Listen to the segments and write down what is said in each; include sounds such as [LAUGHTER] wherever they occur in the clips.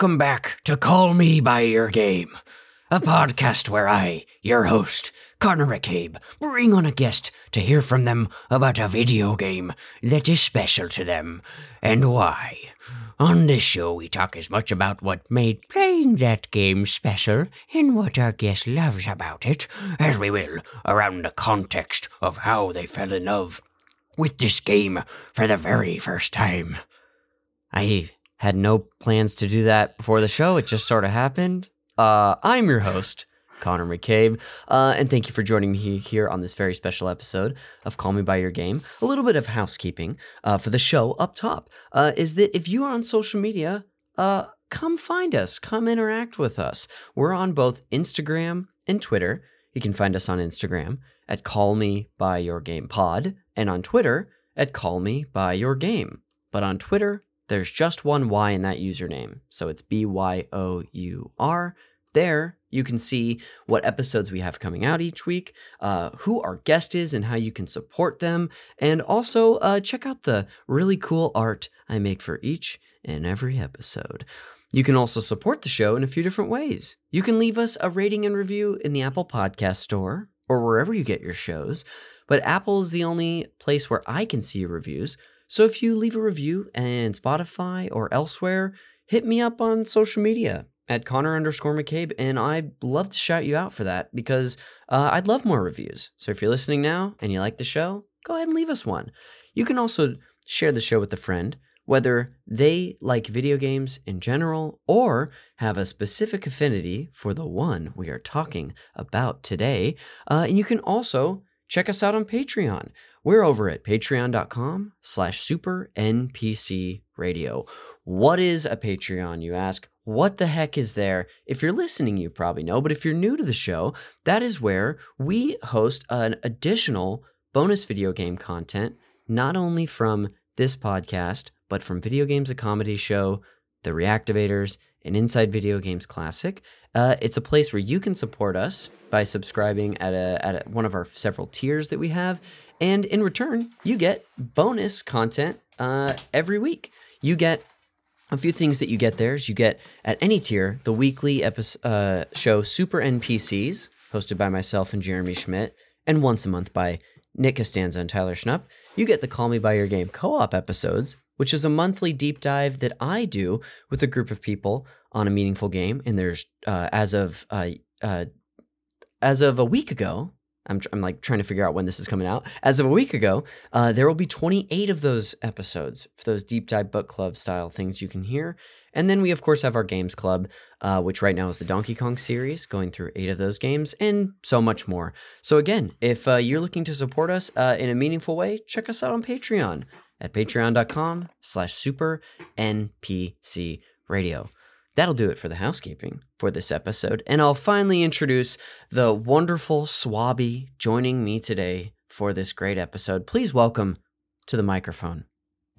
Welcome back to Call Me By Your Game, a podcast where I, your host, Connor McCabe, bring on a guest to hear from them about a video game that is special to them and why. On this show, we talk as much about what made playing that game special and what our guest loves about it as we will around the context of how they fell in love with this game for the very first time. I had no plans to do that before the show. It just sort of happened. Uh, I'm your host, Connor McCabe, uh, and thank you for joining me here on this very special episode of Call Me By Your Game. A little bit of housekeeping uh, for the show up top uh, is that if you are on social media, uh, come find us, come interact with us. We're on both Instagram and Twitter. You can find us on Instagram at Call Me By Your Game Pod, and on Twitter at Call Me By Your Game. But on Twitter, there's just one Y in that username. So it's B Y O U R. There, you can see what episodes we have coming out each week, uh, who our guest is, and how you can support them. And also, uh, check out the really cool art I make for each and every episode. You can also support the show in a few different ways. You can leave us a rating and review in the Apple Podcast Store or wherever you get your shows. But Apple is the only place where I can see your reviews. So if you leave a review in Spotify or elsewhere, hit me up on social media at Connor underscore McCabe, and I'd love to shout you out for that because uh, I'd love more reviews. So if you're listening now and you like the show, go ahead and leave us one. You can also share the show with a friend, whether they like video games in general or have a specific affinity for the one we are talking about today. Uh, and you can also check us out on Patreon. We're over at patreon.com slash super NPC radio. What is a Patreon, you ask? What the heck is there? If you're listening, you probably know, but if you're new to the show, that is where we host an additional bonus video game content, not only from this podcast, but from Video Games a Comedy Show, The Reactivators, and Inside Video Games Classic. Uh, it's a place where you can support us by subscribing at, a, at a, one of our several tiers that we have. And in return, you get bonus content uh, every week. You get a few things that you get there is you get at any tier the weekly episode, uh, show Super NPCs, hosted by myself and Jeremy Schmidt, and once a month by Nick Costanza and Tyler Schnupp. You get the Call Me By Your Game co op episodes, which is a monthly deep dive that I do with a group of people on a meaningful game. And there's, uh, as of, uh, uh, as of a week ago, I'm, I'm like trying to figure out when this is coming out. As of a week ago, uh, there will be 28 of those episodes for those deep dive book club style things you can hear. And then we, of course, have our games club, uh, which right now is the Donkey Kong series, going through eight of those games, and so much more. So, again, if uh, you're looking to support us uh, in a meaningful way, check us out on Patreon at patreon.com slash super NPC radio. That'll do it for the housekeeping for this episode. And I'll finally introduce the wonderful Swabby joining me today for this great episode. Please welcome to the microphone,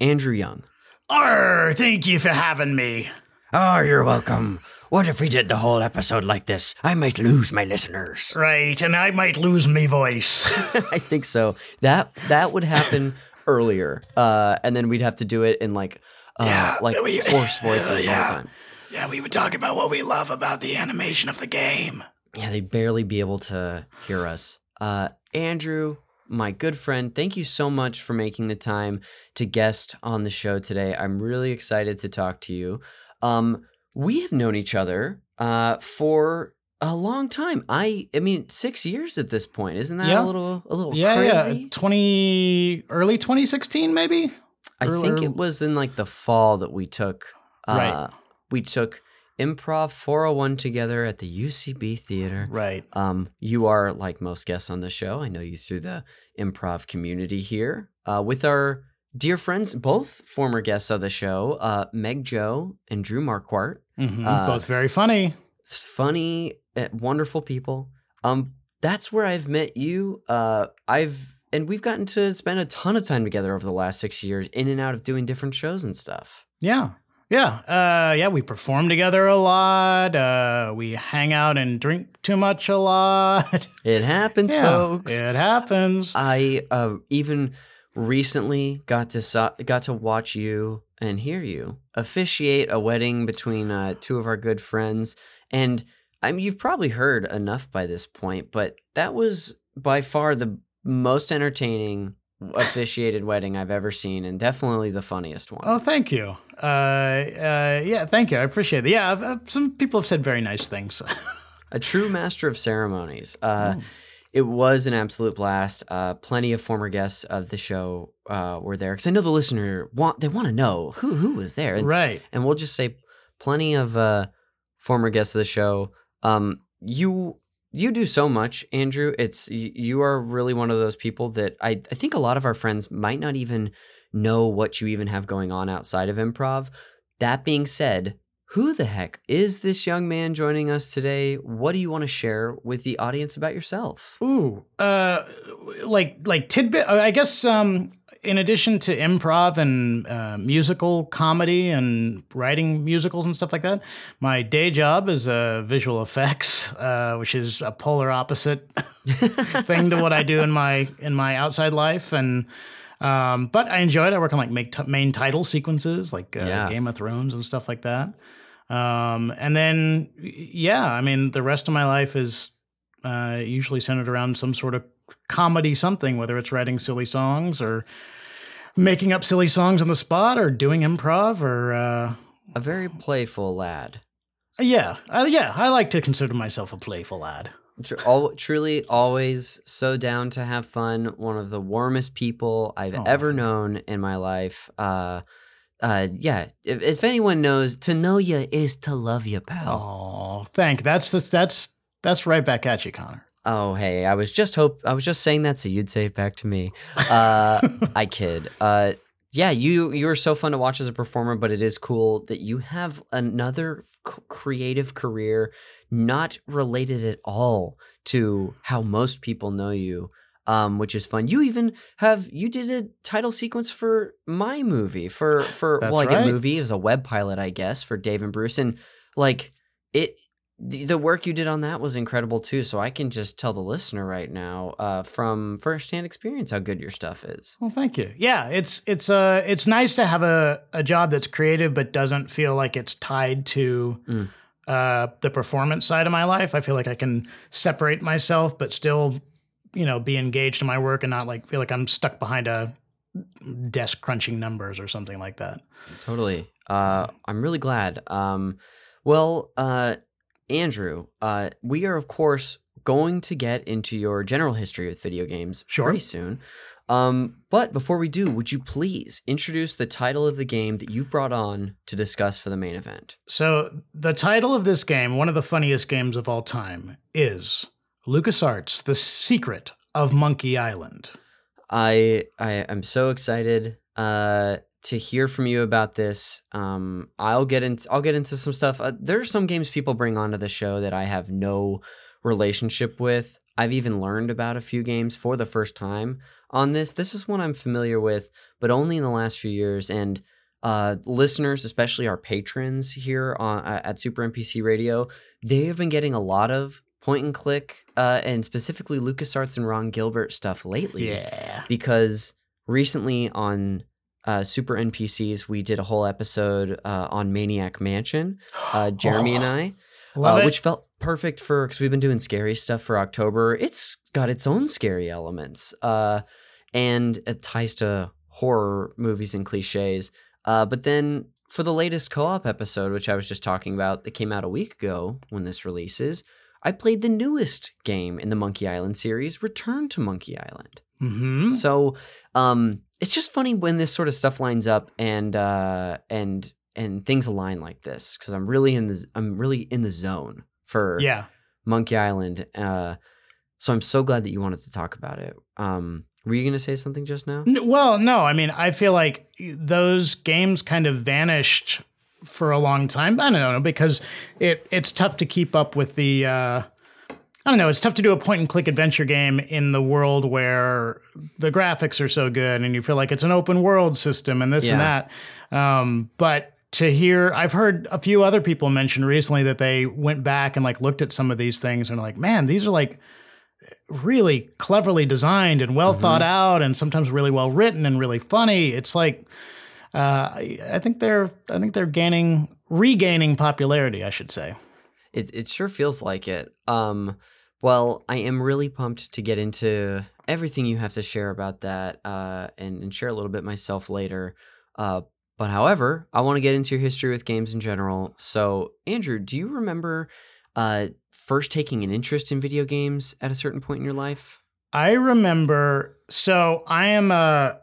Andrew Young. Arr, thank you for having me. Oh, you're welcome. What if we did the whole episode like this? I might lose my listeners. Right, and I might lose me voice. [LAUGHS] I think so. That that would happen [LAUGHS] earlier, uh, and then we'd have to do it in like uh, Yeah, like we- hoarse voices all the time. Yeah, we would talk about what we love about the animation of the game. Yeah, they'd barely be able to hear us. Uh, Andrew, my good friend, thank you so much for making the time to guest on the show today. I'm really excited to talk to you. Um, we have known each other uh, for a long time. I, I mean, six years at this point. Isn't that Yeah. a little, a little Yeah, crazy? yeah. 20 early 2016 maybe? I Or- think it was in like the fall that we took. Uh, Right. We took Improv 401 together at the UCB Theater. Right. Um, you are like most guests on the show. I know you through the improv community here uh, with our dear friends, both former guests of the show, uh, Meg Joe and Drew Marquardt. Mhm. Uh, Both very funny. Funny, uh, wonderful people. Um, that's where I've met you. Uh, I've and we've gotten to spend a ton of time together over the last six years, in and out of doing different shows and stuff. Yeah. Yeah. Uh, yeah, we perform together a lot. Uh, we hang out and drink too much a lot. [LAUGHS] It happens, yeah, folks. It happens. I uh, even recently got to so- got to watch you and hear you officiate a wedding between uh, two of our good friends. And I mean, you've probably heard enough by this point, but that was by far the most entertaining officiated wedding I've ever seen, and definitely the funniest one. Oh, thank you. Uh, uh, yeah, thank you. I appreciate it. Yeah, I've, I've, some people have said very nice things. [LAUGHS] a true master of ceremonies. Uh, Oh. It was an absolute blast. Uh, plenty of former guests of the show uh, were there because I know the listener want they want to know who who was there, and, right. and we'll just say plenty of uh, former guests of the show. Um, you you do so much, Andrew. It's you, you are really one of those people that I I think a lot of our friends might not even know what you even have going on outside of improv. That being said, who the heck is this young man joining us today? What do you want to share with the audience about yourself? Ooh, uh, like like tidbit. I guess um, in addition to improv and uh, musical comedy and writing musicals and stuff like that, my day job is uh, visual effects, uh, which is a polar opposite [LAUGHS] thing to what I do in my in my outside life. And um, but I enjoy it. I work on like make t- main title sequences, like uh, Yeah. Game of Thrones and stuff like that. Um, and then yeah, I mean the rest of my life is uh, usually centered around some sort of comedy something, whether it's writing silly songs or making up silly songs on the spot or doing improv or uh, A very playful lad. yeah, uh, yeah. I like to consider myself a playful lad. Tr- al- truly, always so down to have fun. One of the warmest people I've Aw. ever known in my life. Uh, uh, yeah. If, if anyone knows, to know you is to love you, pal. Oh, thank. That's that's that's that's right back at you, Connor. Oh, hey, I was just hope I was just saying that so you'd say it back to me. Uh, [LAUGHS] I kid. Uh, yeah, you you are so fun to watch as a performer, but it is cool that you have another creative career not related at all to how most people know you. Um, which is fun. You even have you did a title sequence for my movie for for That's well, like right. a movie. It was a web pilot, I guess, for Dave and Bruce, and like the, the work you did on that was incredible too. So I can just tell the listener right now, uh, from firsthand experience, how good your stuff is. Well, thank you. Yeah, it's it's uh it's nice to have a, a job that's creative but doesn't feel like it's tied to Mm. uh the performance side of my life. I feel like I can separate myself but still, you know, be engaged in my work and not like feel like I'm stuck behind a desk crunching numbers or something like that. Totally. Uh, I'm really glad. Um, well, uh, Andrew, uh, we are of course going to get into your general history with video games Sure. pretty soon. Um, but before we do, would you please introduce the title of the game that you've brought on to discuss for the main event? So the title of this game, one of the funniest games of all time, is LucasArts: The Secret of Monkey Island. I I am so excited uh to hear from you about this. Um I'll get into I'll get into some stuff. Uh, there are some games people bring onto the show that I have no relationship with. I've even learned about a few games for the first time on this. This is one I'm familiar with, but only in the last few years and uh, listeners, especially our patrons here on, uh, at Super NPC Radio, they have been getting a lot of point and click uh, and specifically LucasArts and Ron Gilbert stuff lately Yeah. because recently on uh, Super NPCs we did a whole episode uh, on Maniac Mansion, uh, [GASPS] Jeremy and I, uh, which felt perfect for because we've been doing scary stuff for October. It's got its own scary elements, uh, and it ties to horror movies and cliches. Uh, but then for the latest co-op episode, which I was just talking about, that came out a week ago when this releases, I played the newest game in the Monkey Island series, Return to Monkey Island. hmm So um, it's just funny when this sort of stuff lines up and uh, and and things align like this because I'm really in the I'm really in the zone for Yeah. Monkey Island. Uh, so I'm so glad that you wanted to talk about it. Um, were you going to say something just now? N- Well, no, I mean, I feel like those games kind of vanished for a long time. I don't know because it it's tough to keep up with the. Uh, I don't know. It's tough to do a point and click adventure game in the world where the graphics are so good and you feel like it's an open world system and this and that. Um, but to hear, I've heard a few other people mention recently that they went back and like looked at some of these things and like, man, these are like really cleverly designed and well thought out and sometimes really well written and really funny. It's like uh, I, I think they're I think they're gaining regaining popularity. I should say. It it sure feels like it. Um, well, I am really pumped to get into everything you have to share about that, uh, and, and share a little bit myself later. Uh, but however, I want to get into your history with games in general. So, Andrew, do you remember uh, first taking an interest in video games at a certain point in your life? I remember. So I am a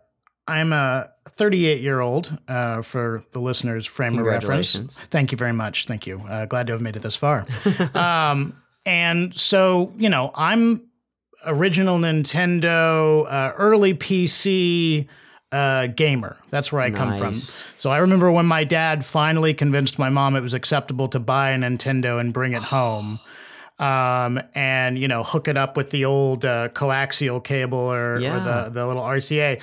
I'm a 38 year old uh, for the listeners' frame of reference. Thank you very much. Thank you. Uh, glad to have made it this far. [LAUGHS] um, and so you know, I'm original Nintendo, uh, early PC uh, gamer. That's where I come from. So I remember when my dad finally convinced my mom it was acceptable to buy a Nintendo and bring it home. Um, and you know, hook it up with the old uh, coaxial cable or, or the the little RCA.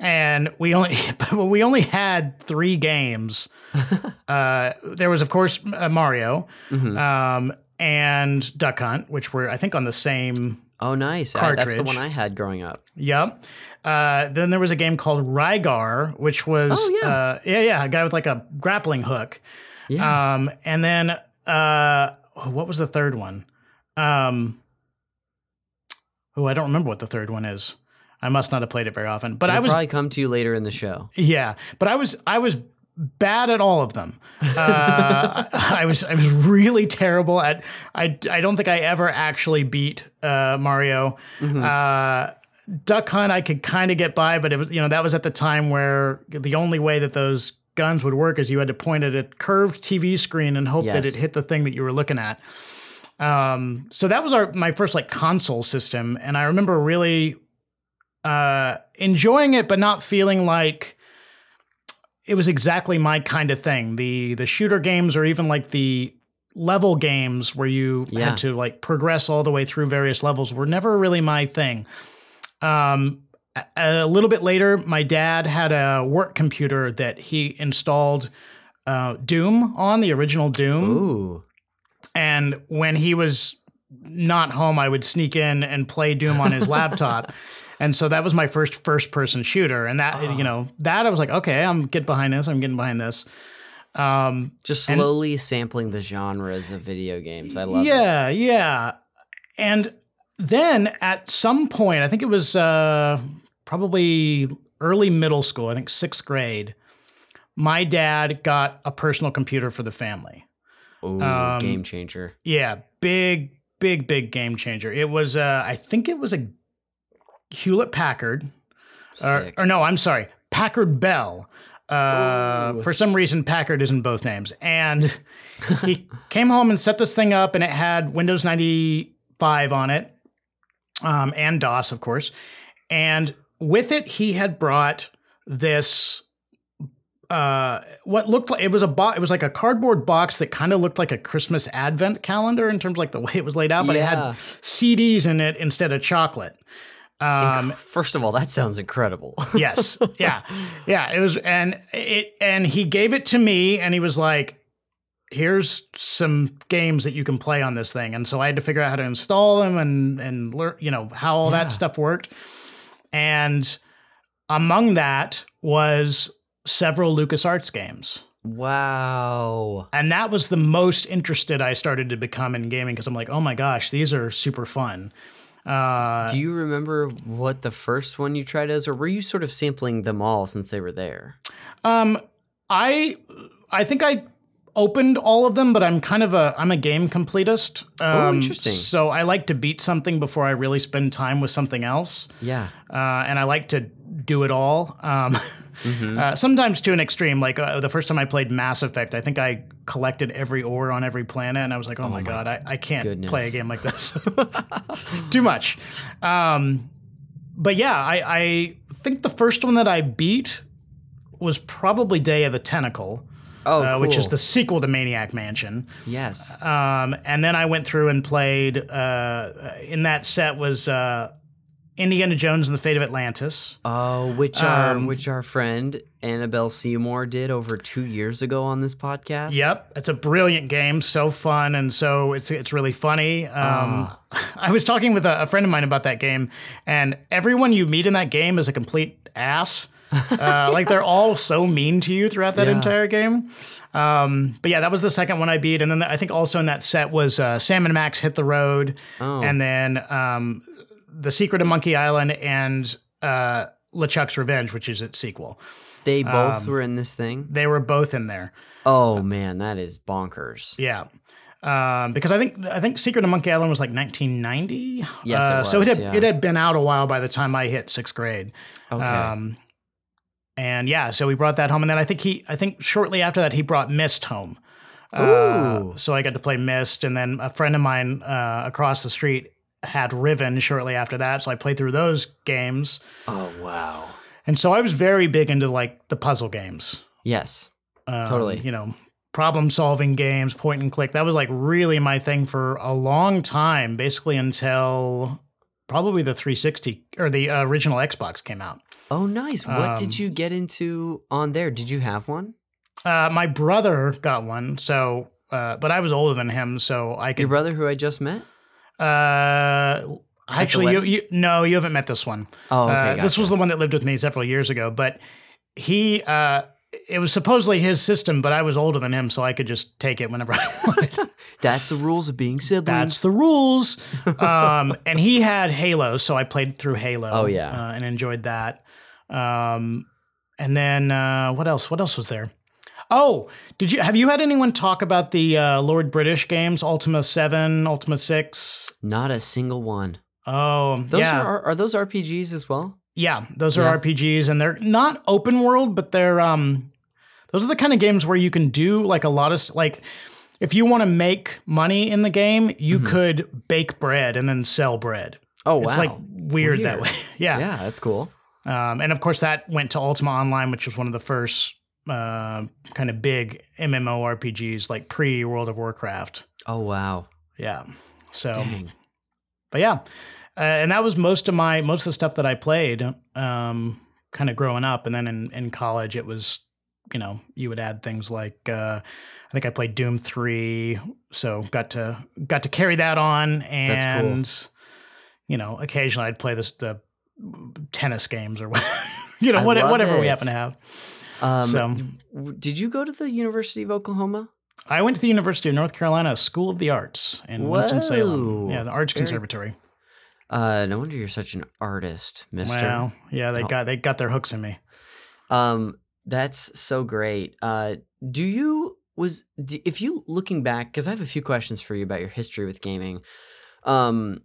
And we only [LAUGHS] but we only had three games. [LAUGHS] uh, there was, of course, uh, Mario, Mm-hmm. um, and Duck Hunt, which were I think on the same Oh, nice. I- that's the one I had growing up. Yep. Uh, then there was a game called Rygar, which was Oh, yeah. uh, yeah, yeah, a guy with like a grappling hook. Yeah. Um, and then uh, what was the third one? Um, oh, I don't remember what the third one is. I must not have played it very often, but I It'll was probably come to you later in the show. yeah, but I was I was bad at all of them. Uh, I was I was really terrible at. I I don't think I ever actually beat uh, Mario. Uh, Duck Hunt I could kind of get by, but it was you know that was at the time where the only way that those guns would work is you had to point at a curved TV screen and hope that it hit the thing that you were looking at. Um, so that was our my first like console system, and I remember really uh, enjoying it, but not feeling like it was exactly my kind of thing. The the shooter games or even like the level games where you Yeah. had to like progress all the way through various levels were never really my thing. Um a, a little bit later, my dad had a work computer that he installed uh, Doom on the original Doom. Ooh. And when he was not home, I would sneak in and play Doom on his [LAUGHS] laptop. And so that was my first first person shooter. And that, you know, that I was like, okay, I'm getting behind this. I'm getting behind this. Um, Just slowly sampling the genres of video games. I love it. yeah, yeah. And then at some point, I think it was uh, probably early middle school, I think sixth grade, my dad got a personal computer for the family. Ooh, Um, game changer. Yeah, big, big, big game changer. It was, uh, I think it was a Hewlett Packard, or, or no, I'm sorry, Packard Bell. Uh, for some reason, Packard isn't both names. And he [LAUGHS] came home and set this thing up, and it had Windows 95 on it, um, and DOS, of course. And with it, he had brought this uh what looked like it was a bo- it was like a cardboard box that kind of looked like a Christmas advent calendar in terms of like the way it was laid out, but it had CDs in it instead of chocolate. Um First of all, that sounds incredible. [LAUGHS] yes. Yeah. Yeah, it was and it and he gave it to me and he was like here's some games that you can play on this thing. And so I had to figure out how to install them and and learn, you know, how all Yeah. that stuff worked. And among that was several LucasArts games. wow. And that was the most interested I started to become in gaming because I'm like, oh my gosh, these are super fun. Uh, Do you remember what the first one you tried is, or were you sort of sampling them all since they were there? um, I I think I opened all of them, but I'm kind of a I'm a game completist. Um, interesting. So I like to beat something before I really spend time with something else, Yeah. uh, and I like to do it all. Um, [LAUGHS] Mm-hmm. uh, sometimes to an extreme. Like uh, the first time I played Mass Effect, I think I collected every ore on every planet, and I was like, oh, my god, I, I can't goodness. play a game like this. [LAUGHS] Too much. Um, but yeah, I, I think the first one that I beat was probably Day of the Tentacle, Oh, uh, which is the sequel to Maniac Mansion. yes. Um, and then I went through and played. Uh, in that set was uh, Indiana Jones and the Fate of Atlantis. Oh, which our um, which our friend Annabelle Seymour did over two years ago on this podcast. Yep, it's a brilliant game, so fun, and so it's it's really funny. Um, I was talking with a, a friend of mine about that game, and everyone you meet in that game is a complete ass. [LAUGHS] Uh, like they're all so mean to you throughout that Yeah. entire game. Um, but yeah, that was the second one I beat, and then I think also in that set was uh, Sam and Max Hit the Road, Oh. and then um, The Secret of Monkey Island and uh, LeChuck's Revenge, which is its sequel. They both Um, were in this thing. They were both in there. Oh man, that is bonkers. Yeah. Um, because I think I think Secret of Monkey Island was like 1990. Yes, it Uh, So it had yeah. it had been out a while by the time I hit sixth grade. Okay. Um, and yeah, so we brought that home, and then I think he I think shortly after that he brought Myst home. Uh, Ooh. so I got to play Myst, and then a friend of mine uh, across the street had Riven shortly after that, so I played through those games. oh wow. And so I was very big into like the puzzle games. Yes. Um, Totally. You know, problem solving games, point and click. That was like really my thing for a long time, basically until probably the 360 or the uh, original Xbox came out. Oh nice. What Um, did you get into on there? Did you have one? Uh, my brother got one, so uh, but I was older than him, so I could. Your brother who I just met? Uh, actually, you, you, no, you haven't met this one. Oh, okay. Uh, This was the one that lived with me several years ago, but he. Uh, it was supposedly his system, but I was older than him, so I could just take it whenever [LAUGHS] I wanted. [LAUGHS] That's the rules of being siblings. That's the rules. Um, and he had Halo, so I played through Halo. Oh, yeah. uh, and enjoyed that. Um, and then uh, what else? What else was there? Oh, did you have you had anyone talk about the uh, Lord British games, Ultima Seven, Ultima Six? Not a single one. Oh, Those yeah, are are those RPGs as well? yeah. Those are Yeah. RPGs, and they're not open world, but they're um, those are the kind of games where you can do like a lot of like. If you want to make money in the game, you Mhm. could bake bread and then sell bread. Oh wow. It's like weird, that way. [LAUGHS] yeah. yeah, that's cool. Um, and of course, that went to Ultima Online, which was one of the first uh, kind of big MMORPGs, like pre World of Warcraft. Oh wow. Yeah. So, Dang. but yeah, uh, and that was most of my most of the stuff that I played, um, kind of growing up, and then in in college, it was you know you would add things like uh, I think I played Doom three, so got to got to carry that on, That's cool. and you know occasionally I'd play this the tennis games or [LAUGHS] you know what, whatever we happen to have. Um, So- did you go to the University of Oklahoma? I went to the University of North Carolina School of the Arts in Winston Salem. Yeah, the Arts Very- Conservatory. Uh, no wonder you're such an artist, Mister. Well, yeah, they Oh. got they got their hooks in me. Um, that's so great. Uh, do you was if you looking back because I have a few questions for you about your history with gaming. Um,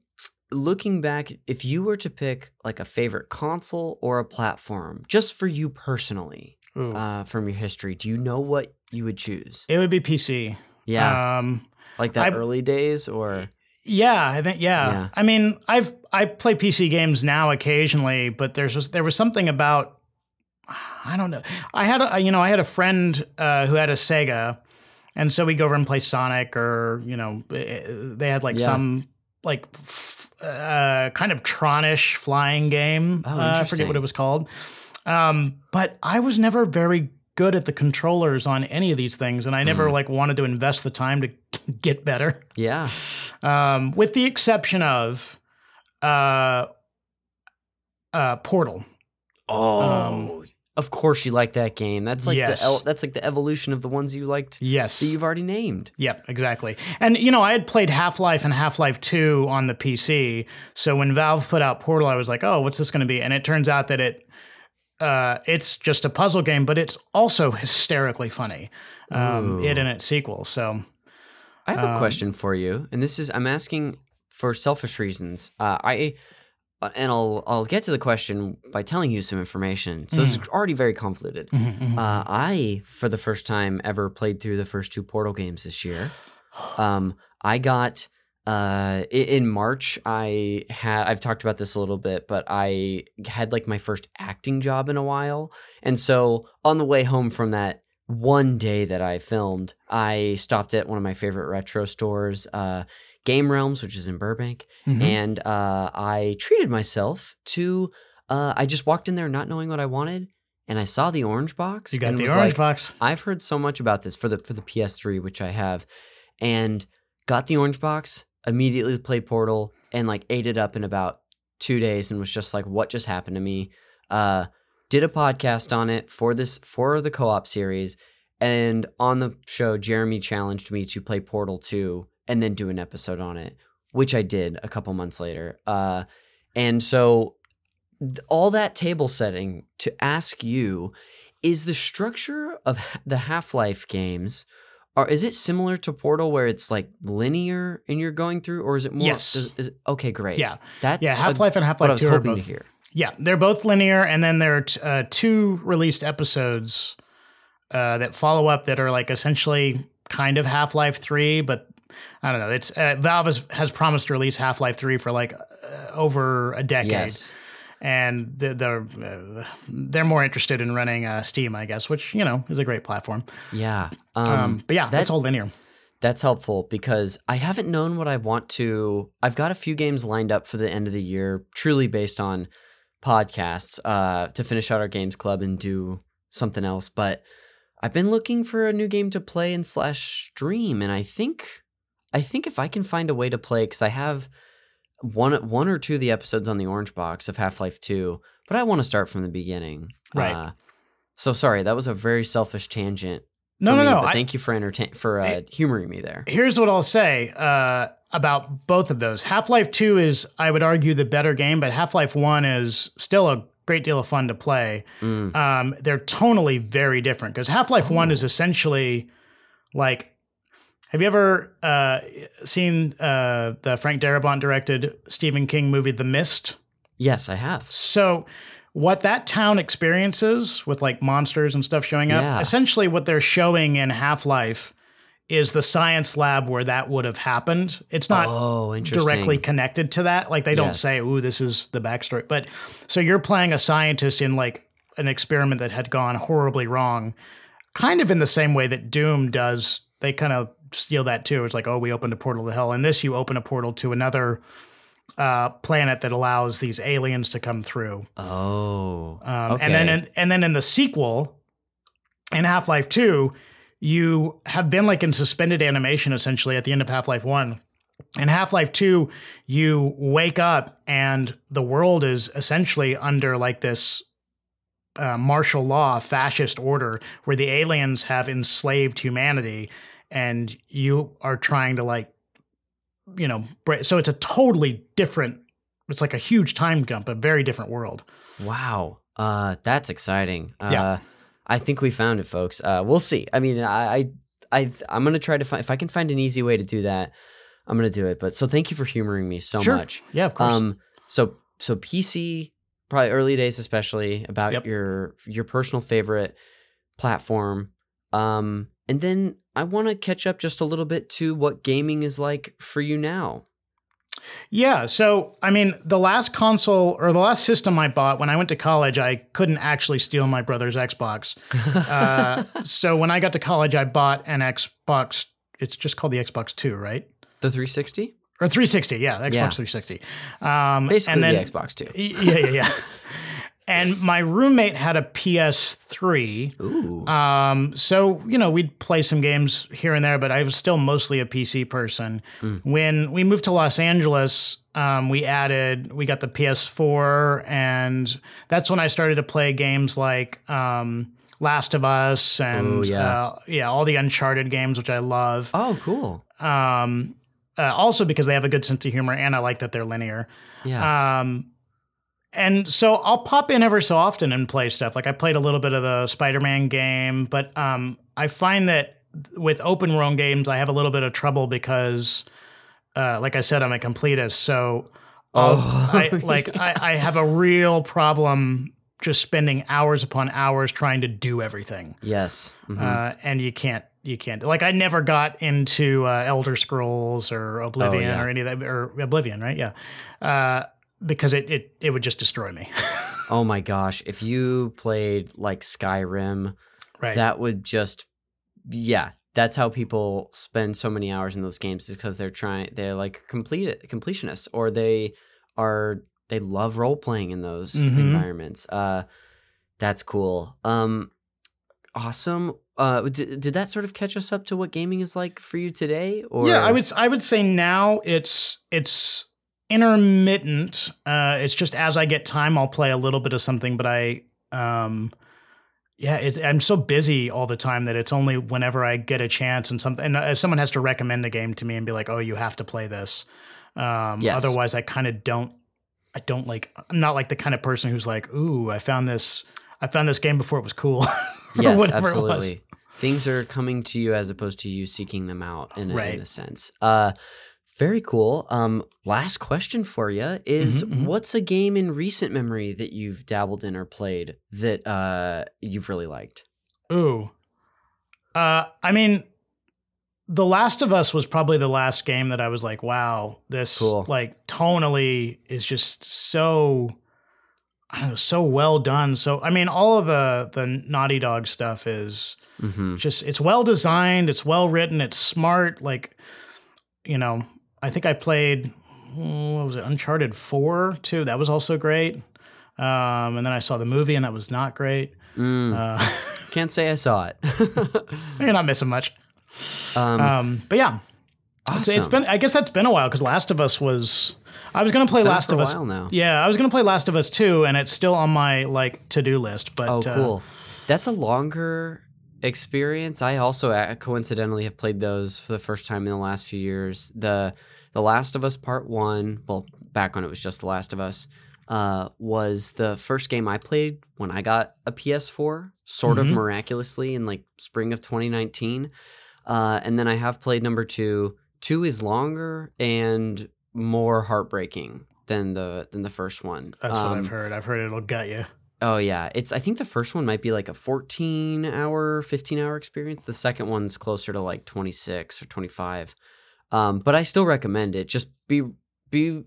looking back, if you were to pick like a favorite console or a platform, just for you personally, uh, from your history, do you know what you would choose? It would be PC. Yeah, Um, like that I've- early days, or yeah, I think yeah. Yeah. I mean, I've I play PC games now occasionally, but there's just, there was something about I don't know. I had a you know I had a friend uh, who had a Sega, and so we go over and play Sonic, or you know eh, they had like Yeah. some like f- uh, kind of Tronish flying game. Oh, uh, I forget what it was called. Um, but I was never very good at the controllers on any of these things, and I never Hmm. like wanted to invest the time to [LAUGHS] get better. yeah, Um, with the exception of uh, uh, Portal. oh. of course, you like that game. That's like Um, Yes. the el- that's like the evolution of the ones you liked Yes. that you've already named. Yep, exactly. And you know, I had played Half Life and Half Life Two on the PC. So when Valve put out Portal, I was like, "Oh, what's this going to be?" And it turns out that it uh, it's just a puzzle game, but it's also hysterically funny. Um, it and its sequel. So I have a Um, question for you, and this is I'm asking for selfish reasons. Uh, I uh, and I'll I'll get to the question by telling you some information. So this is already very convoluted. Mm-hmm. Uh, I, for the first time ever, played through the first two Portal games this year. [GASPS] Um, I got uh, in March. I had I've talked about this a little bit, but I had like my first acting job in a while, and so on the way home from that one day that I filmed, I stopped at one of my favorite retro stores, uh, Game Realms, which is in Burbank, Mhm. and uh, I treated myself to. Uh, I just walked in there not knowing what I wanted, and I saw the orange box. you got the orange like, box. I've heard so much about this for the for the PS3, which I have, and got the orange box. Immediately played Portal and like ate it up in about two days, and was just like, "What just happened to me?" Uh, did a podcast on it for this for the co-op series, and on the show, Jeremy challenged me to play Portal 2 and then do an episode on it, which I did a couple months later. Uh, and so all that table setting to ask you is the structure of the Half-Life games or is it similar to Portal where it's like linear and you're going through or is it more Yes. is, is- okay great. Yeah. That's Yeah, Half Life and Half Life 2 are both. hear. Yeah, they're both linear, and then there are t- uh, two released episodes uh, that follow up that are like essentially kind of Half Life Three, but I don't know. It's uh, Valve has, has promised to release Half Life Three for like uh, over a decade, Yes. And they're they're, uh, they're more interested in running uh, Steam, I guess, which you know is a great platform. Yeah. Um, Um, but yeah, that- that's all linear. That's helpful because I haven't known what I want to. I've got a few games lined up for the end of the year, truly based on podcasts uh, to finish out our games club and do something else. But I've been looking for a new game to play and slash stream, and I think I think if I can find a way to play, because I have one one or two of the episodes on the Orange Box of Half Life Two, but I want to start from the beginning. Right. Uh, so sorry, that was a very selfish tangent. No, no, me, no. But I- thank you for entertain for uh, humoring me there. here's what I'll say uh, about both of those. Half Life 2 is, I would argue, the better game, but Half Life 1 is still a great deal of fun to play. Mm. Um, they're tonally very different because Half Life 1 is essentially like. Have you ever uh, seen uh, the Frank Darabont directed Stephen King movie, The Mist? Yes, I have. So, what that town experiences with like monsters and stuff showing up, Yeah. essentially what they're showing in Half Life is the science lab where that would have happened. It's not Oh, directly connected to that. Like they don't Yes. say, "Ooh, this is the backstory." But so you're playing a scientist in like an experiment that had gone horribly wrong, kind of in the same way that Doom does. They kind of steal that too. It's like, oh, we opened a portal to hell. In this, you open a portal to another uh, planet that allows these aliens to come through. Oh, Um, okay. And then in, and then in the sequel, in Half Life Two, you have been like in suspended animation essentially at the end of Half Life One. In Half Life Two, you wake up and the world is essentially under like this uh, martial law, fascist order, where the aliens have enslaved humanity, and you are trying to like, you know, break. So it's a totally different. It's like a huge time jump, a very different world. wow, uh, that's exciting. Uh, Yeah. I think we found it, folks. Uh, we'll see. I mean, I, I, I, I'm gonna try to find if I can find an easy way to do that. I'm gonna do it. But so thank you for humoring me so Sure. much. Yeah, of course. Um, so so PC, probably early days, especially about Yep. your your personal favorite platform. Um, and then I want to catch up just a little bit to what gaming is like for you now. Yeah. So, I mean, the last console or the last system I bought when I went to college, I couldn't actually steal my brother's Xbox. [LAUGHS] uh, so, when I got to college, I bought an Xbox. It's just called the Xbox Two, right? The 360, Or 360. Yeah, Xbox Yeah. 360. Um, basically and then, the Xbox Two. Yeah, yeah, yeah. [LAUGHS] and my roommate had a PS3. Ooh, Um, so you know, we'd play some games here and there, but I was still mostly a PC person. When we moved to Los Angeles, um, we added, we got the PS4, and that's when I started to play games like um, Last of Us and Ooh, yeah. uh, yeah, all the Uncharted games, which I love. oh, cool. Um, uh, also because they have a good sense of humor, and I like that they're linear. Yeah. Um, and so I'll pop in ever so often and play stuff. Like I played a little bit of the Spider-Man game, but um, I find that with open world games, I have a little bit of trouble because, uh, like I said, I'm a completist. So, Oh, [LAUGHS] I like I, I have a real problem just spending hours upon hours trying to do everything, yes. Mhm. uh, and you can't. You can't. Like I never got into uh, Elder Scrolls or Oblivion yeah. or any of that, or Oblivion, right? Yeah, uh, because it, it it would just destroy me. [LAUGHS] oh my gosh, if you played like Skyrim, right. that would just yeah that's how people spend so many hours in those games is because they're trying they're like complete completionists or they are they love role playing in those Mhm. environments uh that's cool um awesome uh did, did that sort of catch us up to what gaming is like for you today or yeah, I would I would say now it's it's intermittent. Uh, it's just as I get time, I'll play a little bit of something, but I Um, yeah, it's, I'm so busy all the time that it's only whenever I get a chance and something, and if someone has to recommend a game to me and be like, "Oh, you have to play this," um, Yes. otherwise I kind of don't. I don't like. I'm not like the kind of person who's like, "Ooh, I found this. I found this game before it was cool." [LAUGHS] yes, whatever it was. absolutely. Things are coming to you as opposed to you seeking them out in a, in a sense. Uh, very cool. Um, last question for you is: Mhm, mhm. What's a game in recent memory that you've dabbled in or played that uh, you've really liked? Ooh. Uh, I mean, The Last of Us was probably the last game that I was like, wow, this Cool. like tonally is just so I don't know, so well done. So I mean, all of the the Naughty Dog stuff is Mm-hmm. just it's well designed, it's well written, it's smart. Like, you know, I think I played mm, what was it, Uncharted Four too. That was also great. Um, and then I saw the movie, and that was not great. Mm, Uh, [LAUGHS] can't say I saw it. [LAUGHS] you're not missing much. um, Um, but yeah, it's, it's awesome. been. I guess that's been a while because Last of Us was. I was gonna play Last of a Us. now. Yeah, I was gonna play Last of Us too, and it's still on my like to do list. But Oh, uh, cool. That's a longer experience. I also uh, coincidentally have played those for the first time in the last few years. The The Last of Us Part One, well, back when it was just The Last of Us, uh, was the first game I played when I got a PS4, sort of Mhm. miraculously in like spring of 2019. Uh, and then I have played number two. Two is longer and more heartbreaking than the than the first one. that's what Um, I've heard. I've heard it'll gut you. Oh yeah, it's I think the first one might be like a 14 hour, 15 hour experience. The second one's closer to like 26 or 25. Um, but I still recommend it. Just be be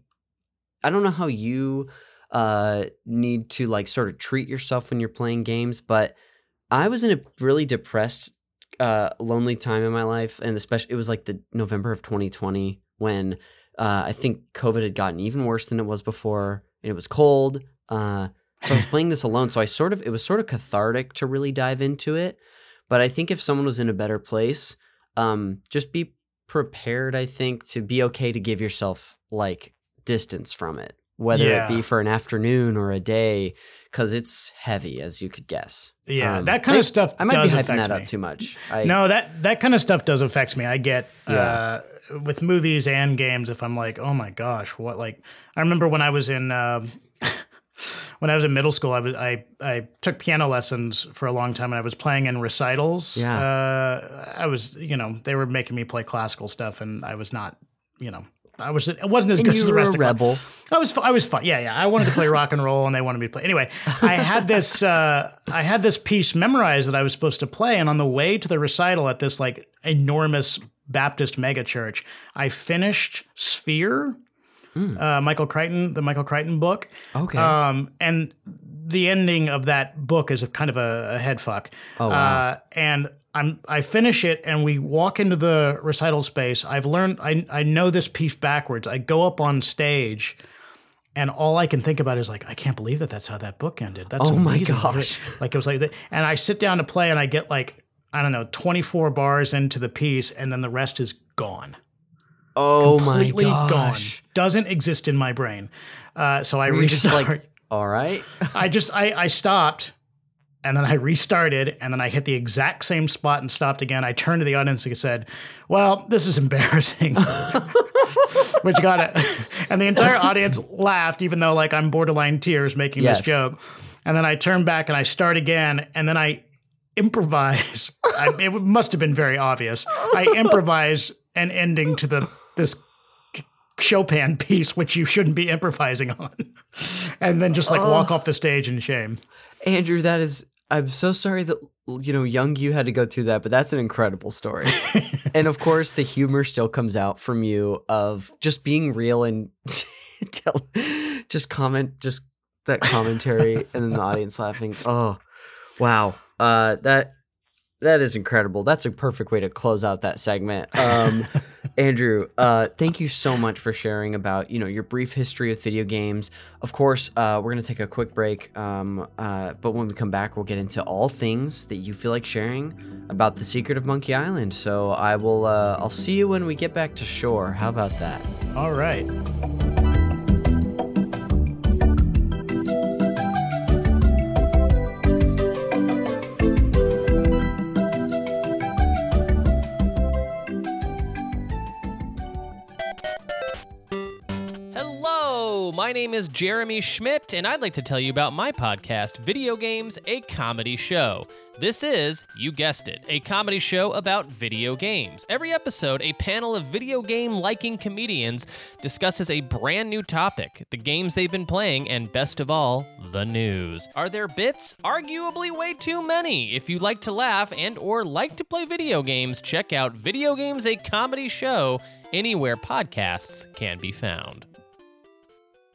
I don't know how you uh need to like sort of treat yourself when you're playing games, but I was in a really depressed uh lonely time in my life and especially it was like the November of 2020 when uh I think COVID had gotten even worse than it was before and it was cold. Uh so I was playing this alone. So I sort of it was sort of cathartic to really dive into it. But I think if someone was in a better place, um, just be prepared, I think, to be okay to give yourself like distance from it. Whether Yeah. it be for an afternoon or a day, because it's heavy, as you could guess. Yeah, Um, that kind I- of stuff I might be hyping that me. up too much. I, No, that that kind of stuff does affect me. I get Yeah. uh, with movies and games. If I'm like, oh my gosh, what? Like, I remember when I was in um, when I was in middle school. I was I I took piano lessons for a long time, and I was playing in recitals. Yeah. uh, I was you know they were making me play classical stuff, and I was not you know. I was. It wasn't as and good as the rest a of rebel. I was I was fun. Yeah, yeah. I wanted to play rock and roll, and they wanted me to play. Anyway, I had this uh, I had this piece memorized that I was supposed to play, and on the way to the recital at this like enormous Baptist megachurch, I finished Sphere, uh, Michael Crichton, the Michael Crichton book. Okay. Um, and the ending of that book is a kind of a, a head fuck. Oh, wow. Uh, and I'm I finish it and we walk into the recital space. I've learned I I know this piece backwards. I go up on stage. And all I can think about is like, I can't believe that that's how that book ended. That's Oh my gosh. Like it was like, that. and I sit down to play, and I get like, I don't know, twenty four bars into the piece, and then the rest is gone oh completely my gone. gosh. Doesn't exist in my brain. Uh, so I you just restart. like, [LAUGHS] all right. I just I, I stopped and then I restarted and then I hit the exact same spot and stopped again. I turned to the audience and said, Well, this is embarrassing. [LAUGHS] Which got it. [LAUGHS] And the entire audience laughed, even though like I'm borderline tears making Yes. this joke. And then I turn back and I start again and then I improvise. I, it must have been very obvious. I improvise an ending to the this Chopin piece, which you shouldn't be improvising on, [LAUGHS] and then just like walk off the stage in shame. Andrew, that is. I'm so sorry that you know young you had to go through that, but that's an incredible story. [LAUGHS] and of course, the humor still comes out from you of just being real and [LAUGHS] tell, just comment, just that commentary, and then the audience laughing. Oh, wow, uh, that that is incredible. That's a perfect way to close out that segment. Um, [LAUGHS] Andrew, uh, thank you so much for sharing about you know your brief history of video games. Of course, uh, we're gonna take a quick break, um, uh, but when we come back, we'll get into all things that you feel like sharing about the secret of Monkey Island. So I will, uh, I'll see you when we get back to shore. How about that? All right. My name is Jeremy Schmidt, and I'd like to tell you about my podcast, Video Games, a Comedy Show. This is, you guessed it, a comedy show about video games. Every episode, a panel of video game liking comedians discusses a brand new topic, the games they've been playing, and best of all, the news. Are there bits? Arguably way too many. If you like to laugh and or like to play video games, check out Video Games a Comedy Show anywhere podcasts can be found.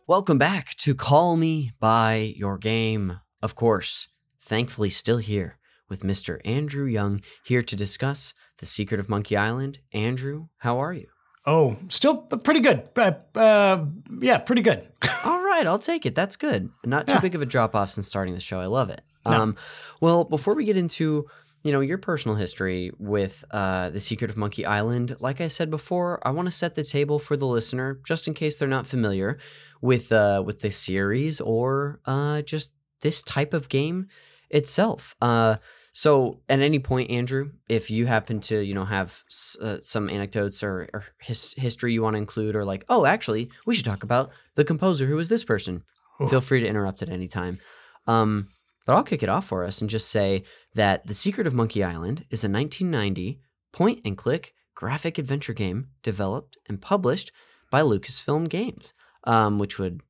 Welcome back to Call Me By Your Game. Of course, thankfully still here with Mr. Andrew Young here to discuss The Secret of Monkey Island. Andrew, how are you? Oh, still pretty good. Uh, uh, yeah, pretty good. [LAUGHS] All right, I'll take it. That's good. Not too Yeah. big of a drop off since starting the show. I love it. Um, well, before we get into you know your personal history with uh, the Secret of Monkey Island, like I said before, I want to set the table for the listener, just in case they're not familiar with uh, with the series or uh, just this type of game itself. Uh, so, at any point, Andrew, if you happen to, you know, have uh, some anecdotes or, or his, history you want to include, or like, oh, actually, we should talk about the composer who was this person. Feel free to interrupt at any time. Um, but I'll kick it off for us and just say that The Secret of Monkey Island is a 1990 point and click graphic adventure game developed and published by Lucasfilm Games, um, which would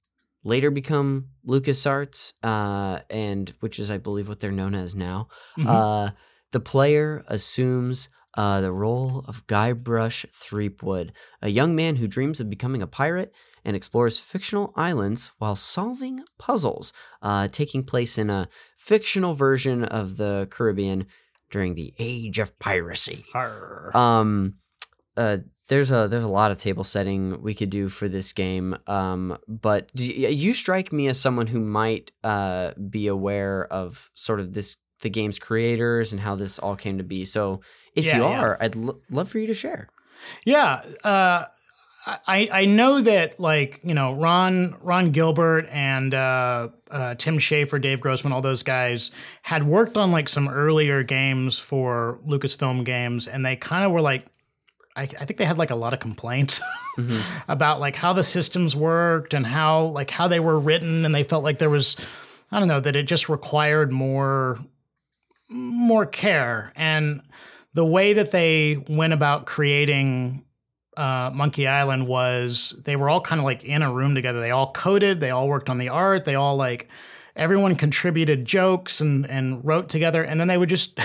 later become LucasArts, uh, and which is, I believe, what they're known as now. Mhm. Uh, the player assumes uh, the role of Guybrush Threepwood, a young man who dreams of becoming a pirate and explores fictional islands while solving puzzles, uh, taking place in a fictional version of the Caribbean during the Age of Piracy. Arr. Um, uh, there's a there's a lot of table setting we could do for this game. Um, but do you, you strike me as someone who might uh be aware of sort of this the game's creators and how this all came to be. So if Yeah, you yeah. are, I'd lo- love for you to share. Yeah, uh, I I know that like you know Ron Ron Gilbert and uh, uh, Tim Schafer, Dave Grossman, all those guys had worked on like some earlier games for Lucasfilm Games, and they kind of were like. I, I think they had like a lot of complaints [LAUGHS] about like how the systems worked and how like how they were written and they felt like there was I don't know that it just required more more care and the way that they went about creating uh, Monkey Island was they were all kind of like in a room together. They all coded, they all worked on the art, they all like everyone contributed jokes and and wrote together, and then they would just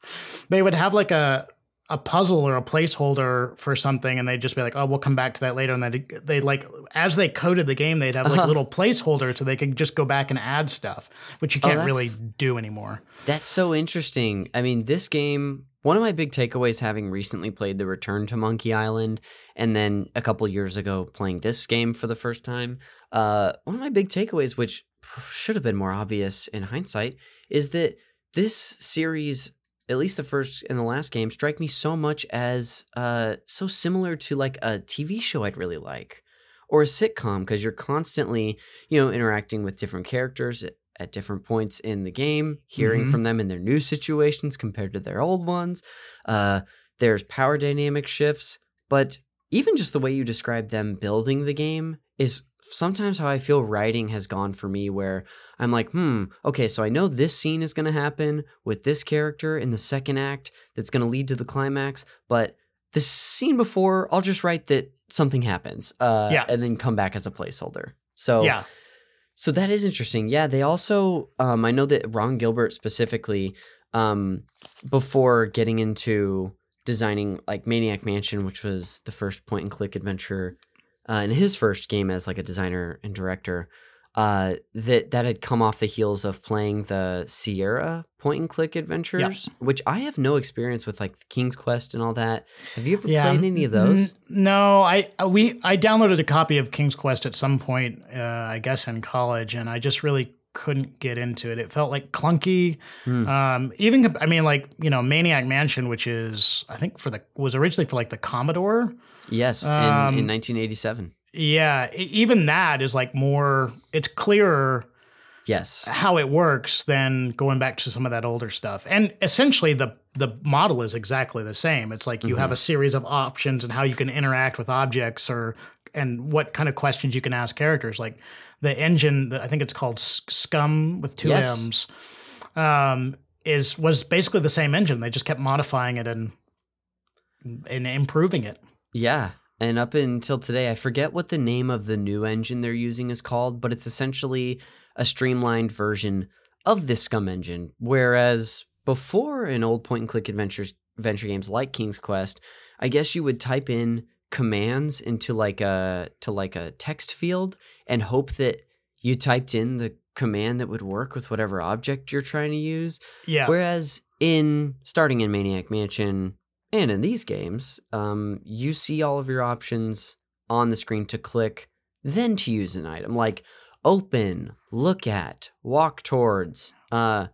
[LAUGHS] they would have like a a puzzle or a placeholder for something, and they'd just be like, "Oh, we'll come back to that later." And they they like as they coded the game, they'd have like little placeholders so they could just go back and add stuff, which you can't that's really do anymore. That's so interesting. I mean, this game, one of my big takeaways having recently played The Return to Monkey Island and then a couple years ago playing this game for the first time, uh, one of my big takeaways, which should have been more obvious in hindsight, is that this series, at least the first and the last game, strike me so much as uh, so similar to like a TV show I'd really like or a sitcom because you're constantly, you know, interacting with different characters at, different points in the game, hearing Mhm. from them in their new situations compared to their old ones. Uh, there's power dynamic shifts, but even just the way you describe them building the game is sometimes how I feel writing has gone for me, where I'm like, hmm, okay, so I know this scene is going to happen with this character in the second act that's going to lead to the climax, but the scene before, I'll just write that something happens, uh, Yeah. and then come back as a placeholder. So yeah, so that is interesting. Yeah, they also um I know that Ron Gilbert specifically um before getting into designing like Maniac Mansion, which was the first point and click adventure uh in his first game as like a designer and director, uh that that had come off the heels of playing the Sierra point and click adventures, which I have no experience with like King's Quest and all that. Have you ever played any of those? N- no, I uh, we I downloaded a copy of King's Quest at some point, uh, I guess in college, and I just really couldn't get into it. It felt like clunky. Hmm. Um, even I mean, like you know, Maniac Mansion, which is I think for the was originally for like the Commodore. Yes, in, Um, in 1987. Yeah, even that is like more. It's clearer Yes. how it works than going back to some of that older stuff. And essentially the the model is exactly the same. It's like you have a series of options and how you can interact with objects or and what kind of questions you can ask characters. Like the engine, the- I think it's called SCUMM with two Yes. M's, um, is was basically the same engine. They just kept modifying it and and improving it. Yeah. And up until today, I forget what the name of the new engine they're using is called, but it's essentially a streamlined version of this SCUMM engine. Whereas before in old point and click adventures adventure games like King's Quest, I guess you would type in commands into like a to like a text field and hope that you typed in the command that would work with whatever object you're trying to use. Yeah, Whereas in starting in Maniac Mansion and in these games, um, you see all of your options on the screen to click, then to use an item like open, look at, walk towards, uh,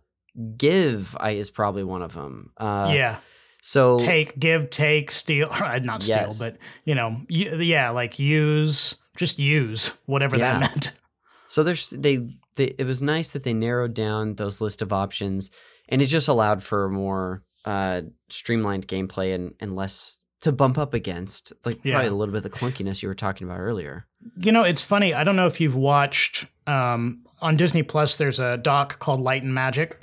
give. I is probably one of them. Uh, yeah. So Take, give, take, steal. [LAUGHS] Not steal, Yes. but you know, yeah, like use, just use whatever Yeah. that meant. [LAUGHS] So there's they, they it was nice that they narrowed down those list of options and it just allowed for more uh streamlined gameplay and, and less to bump up against like Yeah. probably a little bit of the clunkiness you were talking about earlier. You know, it's funny. I don't know if you've watched um, on Disney Plus. There's a doc called Light and Magic.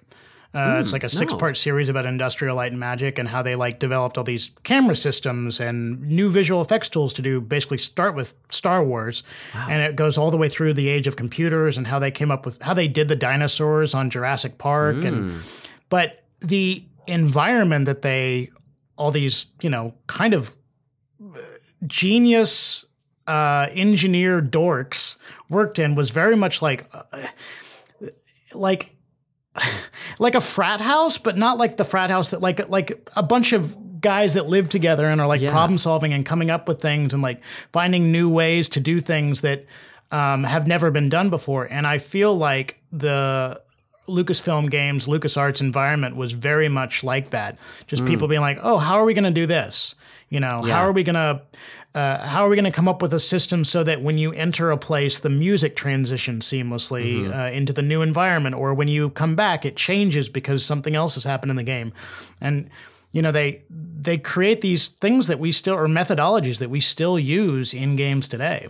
Uh, it's like a six-part series about industrial light and magic and how they like developed all these camera systems and new visual effects tools to do. Basically, start with Star Wars, and it goes all the way through the age of computers and how they came up with how they did the dinosaurs on Jurassic Park, and but the environment that they all these you know kind of genius uh, engineer dorks worked in was very much like uh, like [LAUGHS] like a frat house, but not like the frat house that like like a bunch of guys that live together and are like Yeah. problem solving and coming up with things and like finding new ways to do things that um, have never been done before. And I feel like the Lucasfilm Games, LucasArts environment was very much like that. Just people being like, "Oh, how are we going to do this? You know, Yeah. how are we going to uh, how are we going to come up with a system so that when you enter a place, the music transitions seamlessly uh, into the new environment, or when you come back, it changes because something else has happened in the game, and you know they they create these things that we still or methodologies that we still use in games today.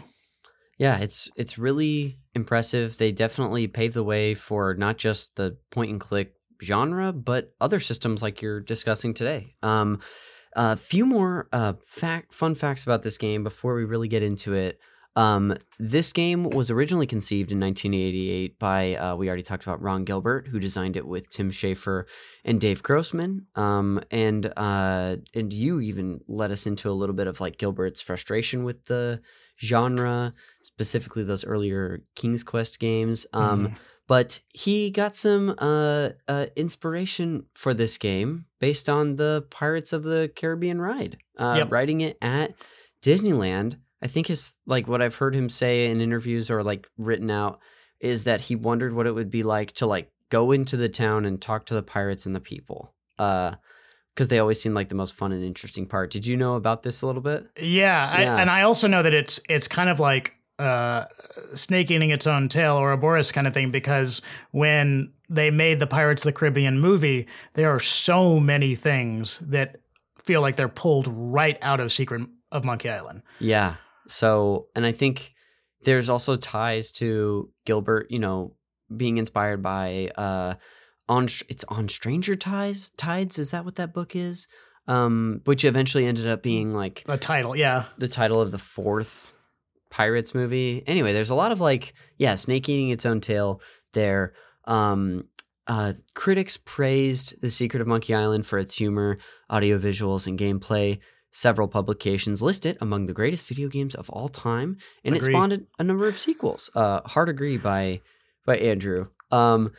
Yeah, it's it's really impressive. They definitely paved the way for not just the point and click genre, but other systems like you're discussing today. Um, a few more uh, fact fun facts about this game before we really get into it. Um, this game was originally conceived in 1988 by uh, we already talked about Ron Gilbert, who designed it with Tim Schafer and Dave Grossman. Um, and uh, and you even led us into a little bit of like Gilbert's frustration with the genre, specifically those earlier King's Quest games. Um, But he got some uh, uh, inspiration for this game based on the Pirates of the Caribbean ride. Uh, Yep. Writing it at Disneyland, I think is like what I've heard him say in interviews or like written out is that he wondered what it would be like to like go into the town and talk to the pirates and the people. Uh, because they always seem like the most fun and interesting part. Did you know about this a little bit? Yeah, I, Yeah. and I also know that it's it's kind of like uh, snake eating its own tail ouroboros kind of thing because when they made the Pirates of the Caribbean movie, there are so many things that feel like they're pulled right out of Secret of Monkey Island. Yeah. So, and I think there's also ties to Gilbert, you know, being inspired by uh on it's on Stranger Ties Tides, is that what that book is? Um which eventually ended up being like The title, yeah, the title of the fourth Pirates movie. Anyway, there's a lot of like, yeah, snake eating its own tail there. Um, uh, critics praised The Secret of Monkey Island for its humor, audio visuals, and gameplay. Several publications list it among the greatest video games of all time, and Agree. it spawned a number of sequels. Uh, Hard Agree by by Andrew. Um,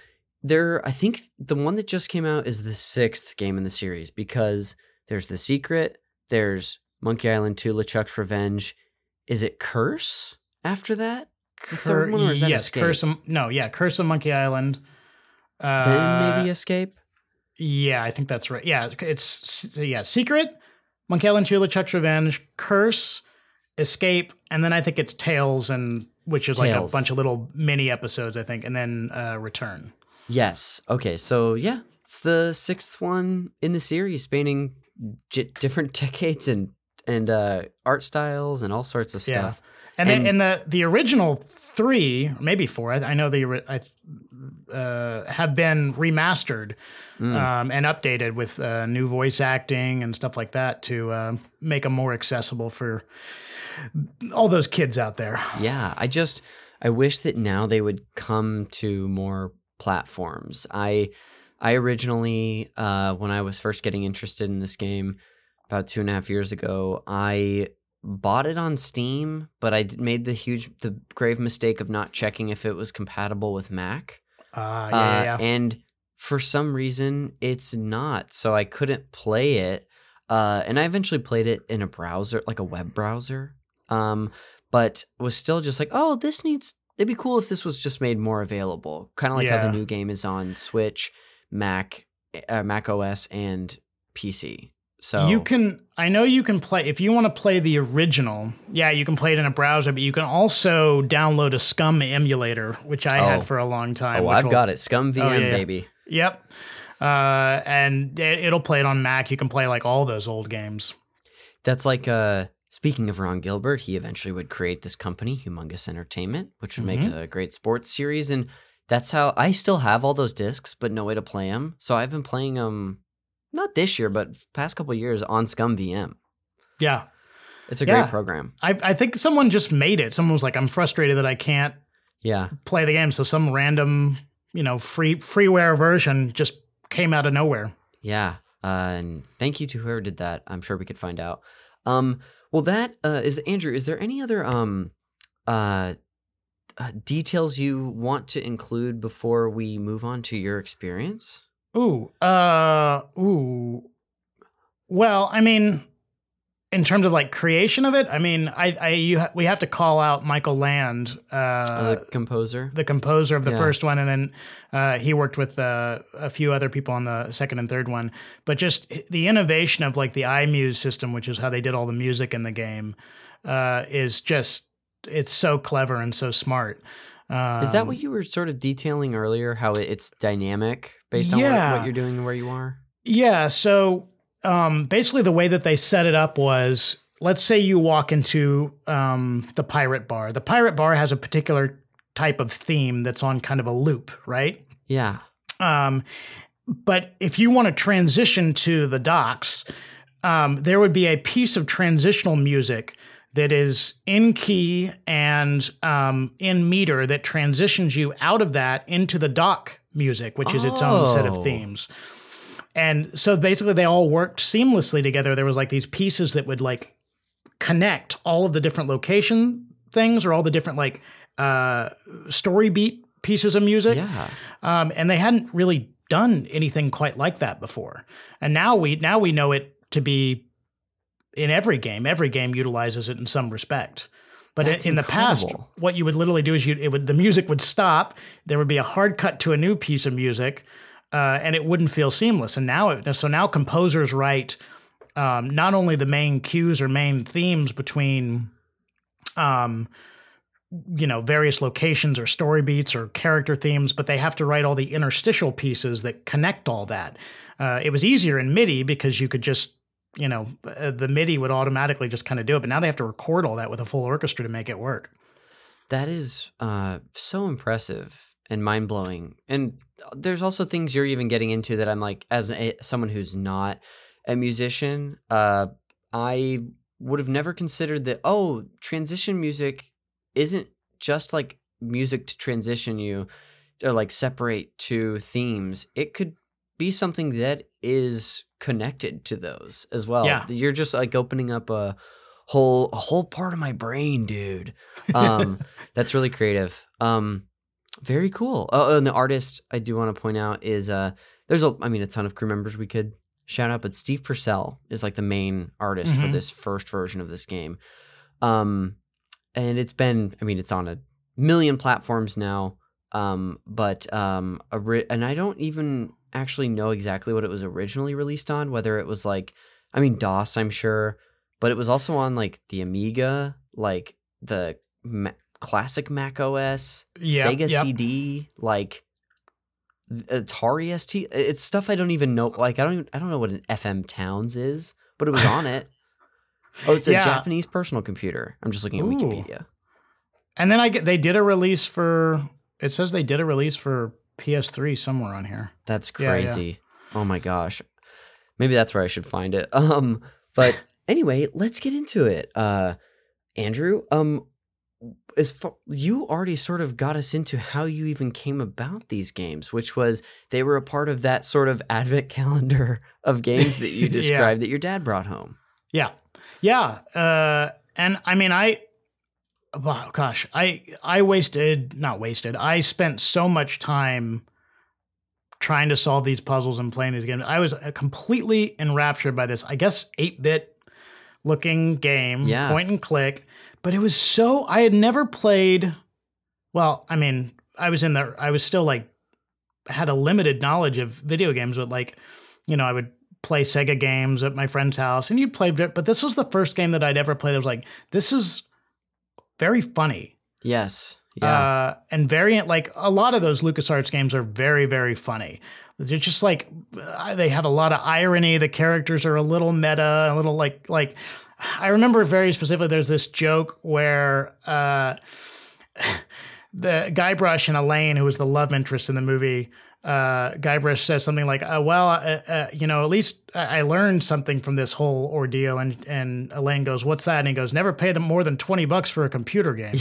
there, I think the one that just came out is the sixth game in the series because there's The Secret, there's Monkey Island 2, LeChuck's Revenge. Is it Curse after that? Third one, or is that yes, Escape? Curse of, no, yeah, Curse of Monkey Island. Uh, Then maybe Escape? Yeah, I think that's right. Yeah, it's yeah, Secret, Monkey Island 2, LeChuck's Revenge, Curse, Escape, and then I think it's Tales and which is like a bunch of little mini episodes, I think, and then uh, Return. Yes. Okay, so yeah, it's the sixth one in the series spanning j- different [LAUGHS] decades and and uh, art styles and all sorts of Yeah. stuff. And, And- the, and the the original three, or maybe four, I, I know the ori- I, uh, have been remastered Mm. um, and updated with uh, new voice acting and stuff like that to uh, make them more accessible for all those kids out there. Yeah, I just I wish that now they would come to more platforms. I I originally uh, when I was first getting interested in this game about two and a half years ago, I bought it on Steam, but I made the huge the grave mistake of not checking if it was compatible with Mac. Uh, yeah, yeah, yeah. And for some reason, it's not. So I couldn't play it. Uh, and I eventually played it in a browser, like a web browser. Um, but was still just like, oh, this needs. It'd be cool if this was just made more available. Kind of like how the new game is on Switch, Mac, uh, Mac OS, and PC. So You can, I know you can play, if you want to play the original, yeah, you can play it in a browser, but you can also download a SCUMM emulator, which I Oh. had for a long time. Oh, I've will- got it. ScummVM, Oh, yeah, yeah. baby. Yep. Uh, and it, it'll play it on Mac. You can play like all those old games. That's like uh speaking of Ron Gilbert, he eventually would create this company, Humongous Entertainment, which would make Mm-hmm. a great sports series and that's how I still have all those discs but no way to play them. So I've been playing them not this year but past couple years on ScummVM. Yeah. It's a Yeah. great program. I, I think someone just made it. Someone was like, I'm frustrated that I can't Yeah. play the game. So some random, you know, free freeware version just came out of nowhere. Yeah. Uh, and thank you to whoever did that. I'm sure we could find out. Um, well, that uh, is Andrew. Is there any other um, uh, uh, details you want to include before we move on to your experience? Ooh, uh, ooh. Well, I mean, in terms of like creation of it, I mean, I, I, you, ha- we have to call out Michael Land, uh, the composer. the composer of the Yeah. first one, and then uh, he worked with uh, a few other people on the second and third one. But just the innovation of like the iMuse system, which is how they did all the music in the game, uh, is just it's so clever and so smart. Um, is that what you were sort of detailing earlier? How it's dynamic based on what, Yeah. what you're doing and where you are. Yeah. So um, basically, the way that they set it up was let's say you walk into um, the pirate bar. The pirate bar has a particular type of theme that's on kind of a loop, right? Yeah. Um, but if you want to transition to the docks, um, there would be a piece of transitional music that is in key and um, in meter that transitions you out of that into the dock music, which is its own set of Oh. themes. And so basically, they all worked seamlessly together. There was like these pieces that would like connect all of the different location things or all the different like uh, story beat pieces of music Yeah. um, and they hadn't really done anything quite like that before. And now we now we know it to be in every game. Every game utilizes it in some respect. But That's in the past, what you would literally do is you it would the music would stop. There would be a hard cut to a new piece of music, uh, and it wouldn't feel seamless. And now, it, so now composers write um, not only the main cues or main themes between um, you know various locations or story beats or character themes but they have to write all the interstitial pieces that connect all that uh, it was easier in midi because you could just you know uh, the midi would automatically just kind of do it but now they have to record all that with a full orchestra to make it work That is uh, so impressive and mind blowing. And there's also things you're even getting into that I'm like, as a, someone who's not a musician, uh, I would have never considered that. Oh, transition music isn't just like music to transition you or like separate two themes. It could be something that is connected to those as well. Yeah. You're just like opening up a whole a whole part of my brain, dude. Um, [LAUGHS] that's really creative. Um, very cool. Oh, and the artist I do want to point out is uh, there's a I mean a ton of crew members we could shout out, but Steve Purcell is like the main artist for Mhm. this first version of this game. Um, and it's been I mean it's on a million platforms now. Um, but um, a ri- and I don't even actually know exactly what it was originally released on. Whether it was like I mean DOS, I'm sure, but it was also on like the Amiga, like the Ma- classic Mac OS, Yep, Sega yep. CD, like Atari ST. It's stuff I don't even know. Like I don't even, I don't know what an FM Towns is, but it was on it. Oh, it's a Yeah. Japanese personal computer. I'm just looking at Ooh. Wikipedia. And then I get they did a release for it says they did a release for PS3 somewhere on here. That's Yeah, yeah. crazy. Oh my gosh. Maybe that's where I should find it. [LAUGHS] Um, but anyway, let's get into it. Uh, Andrew, um, as far, you already sort of got us into how you even came about these games, which was they were a part of that sort of advent [LAUGHS] calendar of games that you [LAUGHS] Yeah. described that your dad brought home. Yeah. Yeah. Uh, and I mean, I, wow, gosh, I, I wasted, not wasted, I spent so much time trying to solve these puzzles and playing these games. I was uh, completely enraptured by this, I guess, 8 bit looking game, Yeah. point and click. But it was so, I had never played, well, I mean, I was in the, I was still like, had a limited knowledge of video games, but like, you know, I would play Sega games at my friend's house and you'd play it, but this was the first game that I'd ever played that was like, this is very funny. Yes. Yeah. Uh, and variant, like a lot of those LucasArts games are very, very funny. They're just like, uh, they have a lot of irony. The characters are a little meta, a little like, like, I remember very specifically there's this joke where, uh, [LAUGHS] the Guybrush and Elaine, who was the love interest in the movie, uh, Guybrush says something like, uh, "Well, uh, uh, you know, at least I I learned something from this whole ordeal." And and Elaine goes, "What's that?" And he goes, "Never pay them more than twenty bucks for a computer game." [LAUGHS]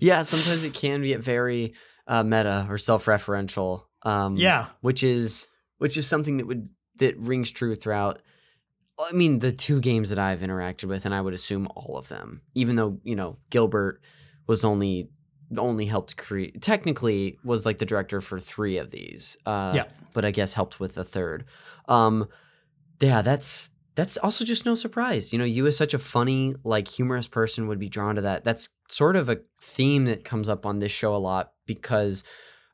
yeah, sometimes it can get very uh, meta or self-referential. Um, Yeah. which is which is something that would that rings true throughout. I mean, the two games that I've interacted with, and I would assume all of them, even though you know Gilbert was only only helped create technically was like the director for three of these. Uh, Yeah. but I guess helped with the third. Um, yeah, that's that's also just no surprise. You know, you as such a funny, like humorous person would be drawn to that. That's sort of a theme that comes up on this show a lot because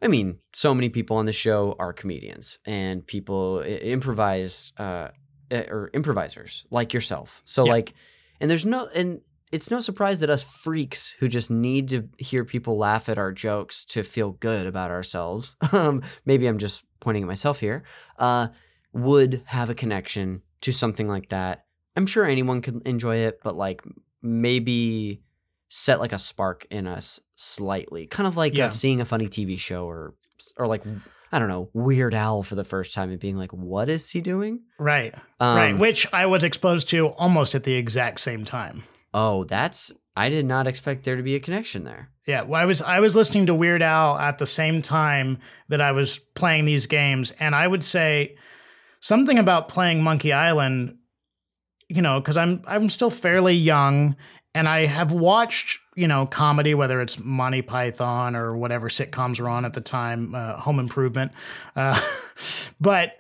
I mean, so many people on the show are comedians and people improvise uh or improvisers like yourself. So Yeah. like and there's no and it's no surprise that us freaks who just need to hear people laugh at our jokes to feel good about ourselves. [LAUGHS] Um, maybe I'm just pointing at myself here. Uh, would have a connection to something like that. I'm sure anyone could enjoy it, but like maybe set like a spark in us slightly, kind of like Yeah. seeing a funny TV show or or like I don't know Weird Al for the first time and being like, "What is he doing?" right, Um, right. Which I was exposed to almost at the exact same time. Oh, that's I did not expect there to be a connection there. Yeah, well, I was I was listening to Weird Al at the same time that I was playing these games, and I would say something about playing Monkey Island. You know, because I'm I'm still fairly young, and I have watched you know comedy, whether it's Monty Python or whatever sitcoms were on at the time, uh, Home Improvement, uh, [LAUGHS] but.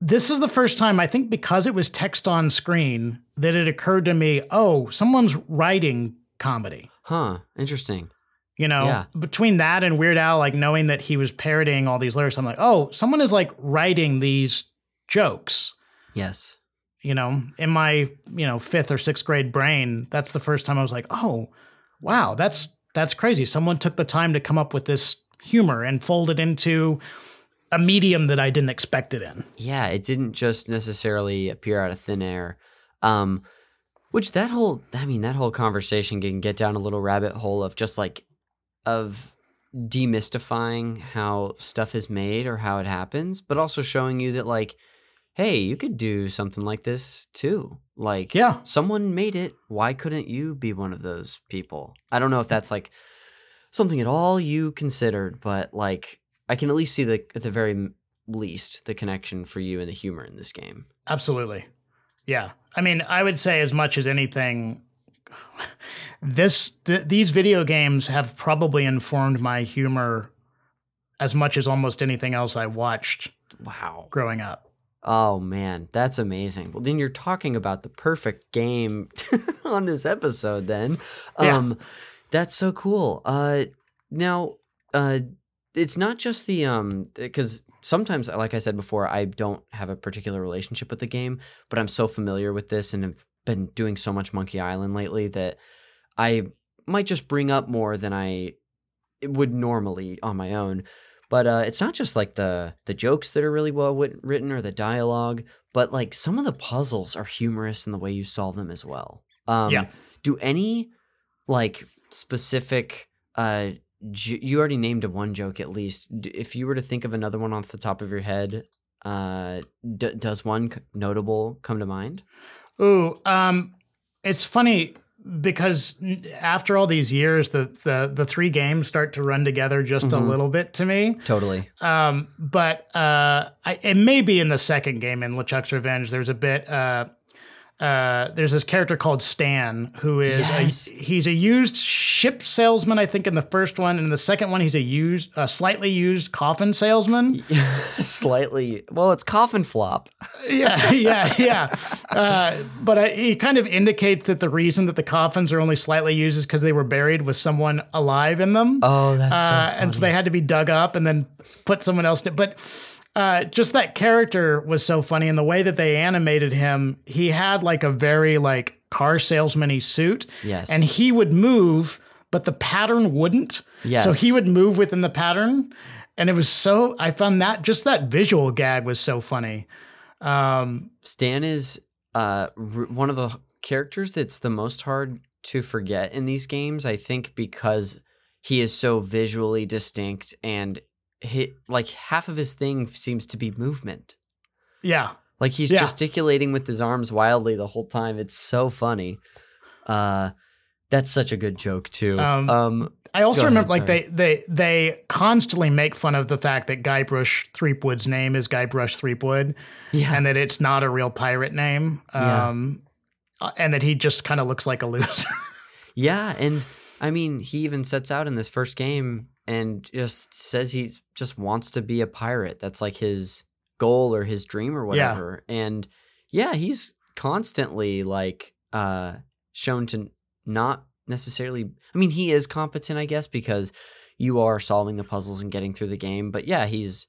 This is the first time I think because it was text on screen that it occurred to me, oh, someone's writing comedy. Huh? Interesting. You know, Yeah. between that and Weird Al, like knowing that he was parodying all these lyrics, I'm like, oh, someone is like writing these jokes. Yes. You know, in my you know fifth or sixth grade brain, that's the first time I was like, oh, wow, that's that's crazy. Someone took the time to come up with this humor and fold it into a medium that I didn't expect it in. Yeah, it didn't just necessarily appear out of thin air. Um, which that whole, I mean, that whole conversation can get down a little rabbit hole of just like, of demystifying how stuff is made or how it happens, but also showing you that, like, hey, you could do something like this too. Like, Yeah. someone made it. Why couldn't you be one of those people? I don't know if that's like something at all you considered, but like, I can at least see the, at the very least, the connection for you and the humor in this game. Absolutely. Yeah. I mean, I would say as much as anything, [LAUGHS] this th- these video games have probably informed my humor as much as almost anything else I watched Wow. growing up. Oh man, that's amazing. Well, then you're talking about the perfect game [LAUGHS] on this episode. Then, Yeah. um, that's so cool. Uh, now, uh, it's not just the um, because sometimes, like I said before, I don't have a particular relationship with the game, but I'm so familiar with this and have been doing so much Monkey Island lately that I might just bring up more than I would normally on my own. But uh, it's not just like the the jokes that are really well written or the dialogue, but like some of the puzzles are humorous in the way you solve them as well. Um, Yeah. Do any like specific uh you already named a one joke at least. If you were to think of another one off the top of your head, uh d- does one c- notable come to mind? Ooh, um, it's funny because after all these years, the the the three games start to run together just a little bit to me. Totally. Um, but uh, I, it may be in the second game in LeChuck's Revenge. There's a bit. Uh, uh, there's this character called Stan who is Yes. a, he's a used ship salesman, I think, in the first one, and in the second one, he's a used, a slightly used coffin salesman. [LAUGHS] Slightly. Well, it's coffin flop. yeah, [LAUGHS] yeah, yeah. Uh, but I, he kind of indicates that the reason that the coffins are only slightly used is because they were buried with someone alive in them. Oh, that's uh, and so they had to be dug up and then put someone else. To, but uh, just that character was so funny, and the way that they animated him, he had like a very like car salesman-y suit. Yes. and he would move, but the pattern wouldn't. Yes. so he would move within the pattern. And it was so I found that just that visual gag was so funny. Stan is uh, r- one of the characters that's the most hard to forget in these games. I think because he is so visually distinct and he, like half of his thing seems to be movement. Yeah. Like he's Yeah. gesticulating with his arms wildly the whole time. It's so funny. Uh, that's such a good joke too. Um, Um, I also Go ahead, remember like sorry. they they they constantly make fun of the fact that Guybrush Threepwood's name is Guybrush Threepwood, Yeah. and that it's not a real pirate name, Yeah. um, uh, and that he just kind of looks like a loser. [LAUGHS] Yeah, and I mean, he even sets out in this first game and just says he just wants to be a pirate. That's like his goal or his dream or Yeah. whatever. And yeah, he's constantly like uh shown to not necessarily I mean, he is competent, I guess, because you are solving the puzzles and getting through the game, but yeah, he's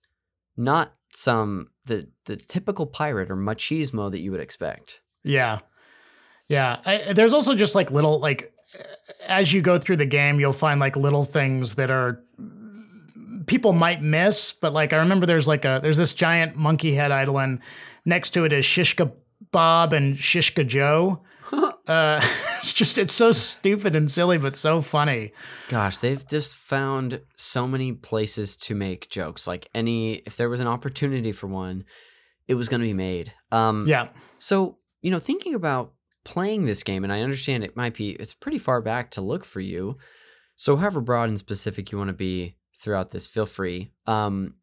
not some the the typical pirate or machismo that you would expect. yeah, yeah. I, there's also just like little like as you go through the game, you'll find like little things that are people might miss, but like I remember there's like a there's this giant monkey head idol and next to it is Shishka Bob and Shishka Joe. [LAUGHS] uh, [LAUGHS] it's just it's so stupid and silly, but so funny. Gosh, they've just found so many places to make jokes. Like any, if there was an opportunity for one, it was going to be made. Um, Yeah, So you know, thinking about playing this game, and I understand it might be it's pretty far back to look for you. So however broad and specific you want to be throughout this, feel free. Um,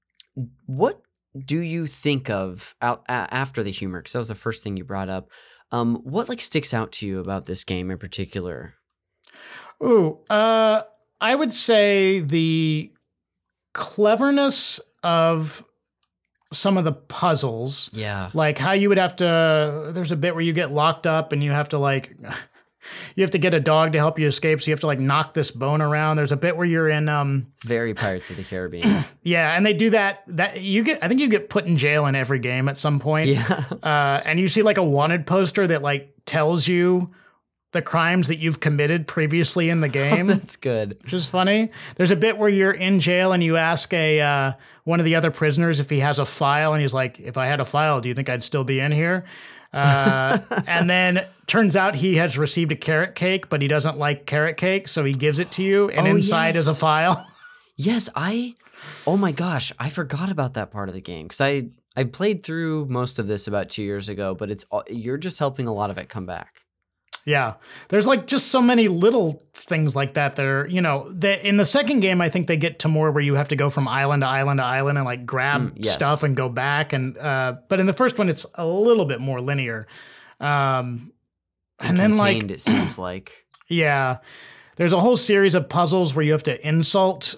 what do you think of out after the humor? Because that was the first thing you brought up. Um, what like sticks out to you about this game in particular? Ooh, uh, I would say the cleverness of some of the puzzles, Yeah. like how you would have to. There's a bit where you get locked up and you have to like. [LAUGHS] You have to get a dog to help you escape, so you have to like knock this bone around. There's a bit where you're in, um, Very Pirates of the Caribbean. [CLEARS THROAT] yeah, and they do that. That you get, I think you get put in jail in every game at some point. yeah. uh, and you see like a wanted poster that like tells you the crimes that you've committed previously in the [LAUGHS] game. That's good. which is funny. There's a bit where you're in jail and you ask a uh, one of the other prisoners if he has a file, and he's like, "If I had a file, do you think I'd still be in here?" Uh, and then turns out he has received a carrot cake, but he doesn't like carrot cake, so he gives it to you, and Oh, inside is a file. [LAUGHS] Yes, I. Oh my gosh, I forgot about that part of the game because I I played through most of this about two years ago, but it's you're just helping a lot of it come back. Yeah. There's like just so many little things like that that are, you know, the, in the second game, I think they get to more where you have to go from island to island to island and like grab Mm, yes. stuff and go back. And, uh, but in the first one, it's a little bit more linear. Um, and then like, it seems [CLEARS THROAT] like. yeah, there's a whole series of puzzles where you have to insult.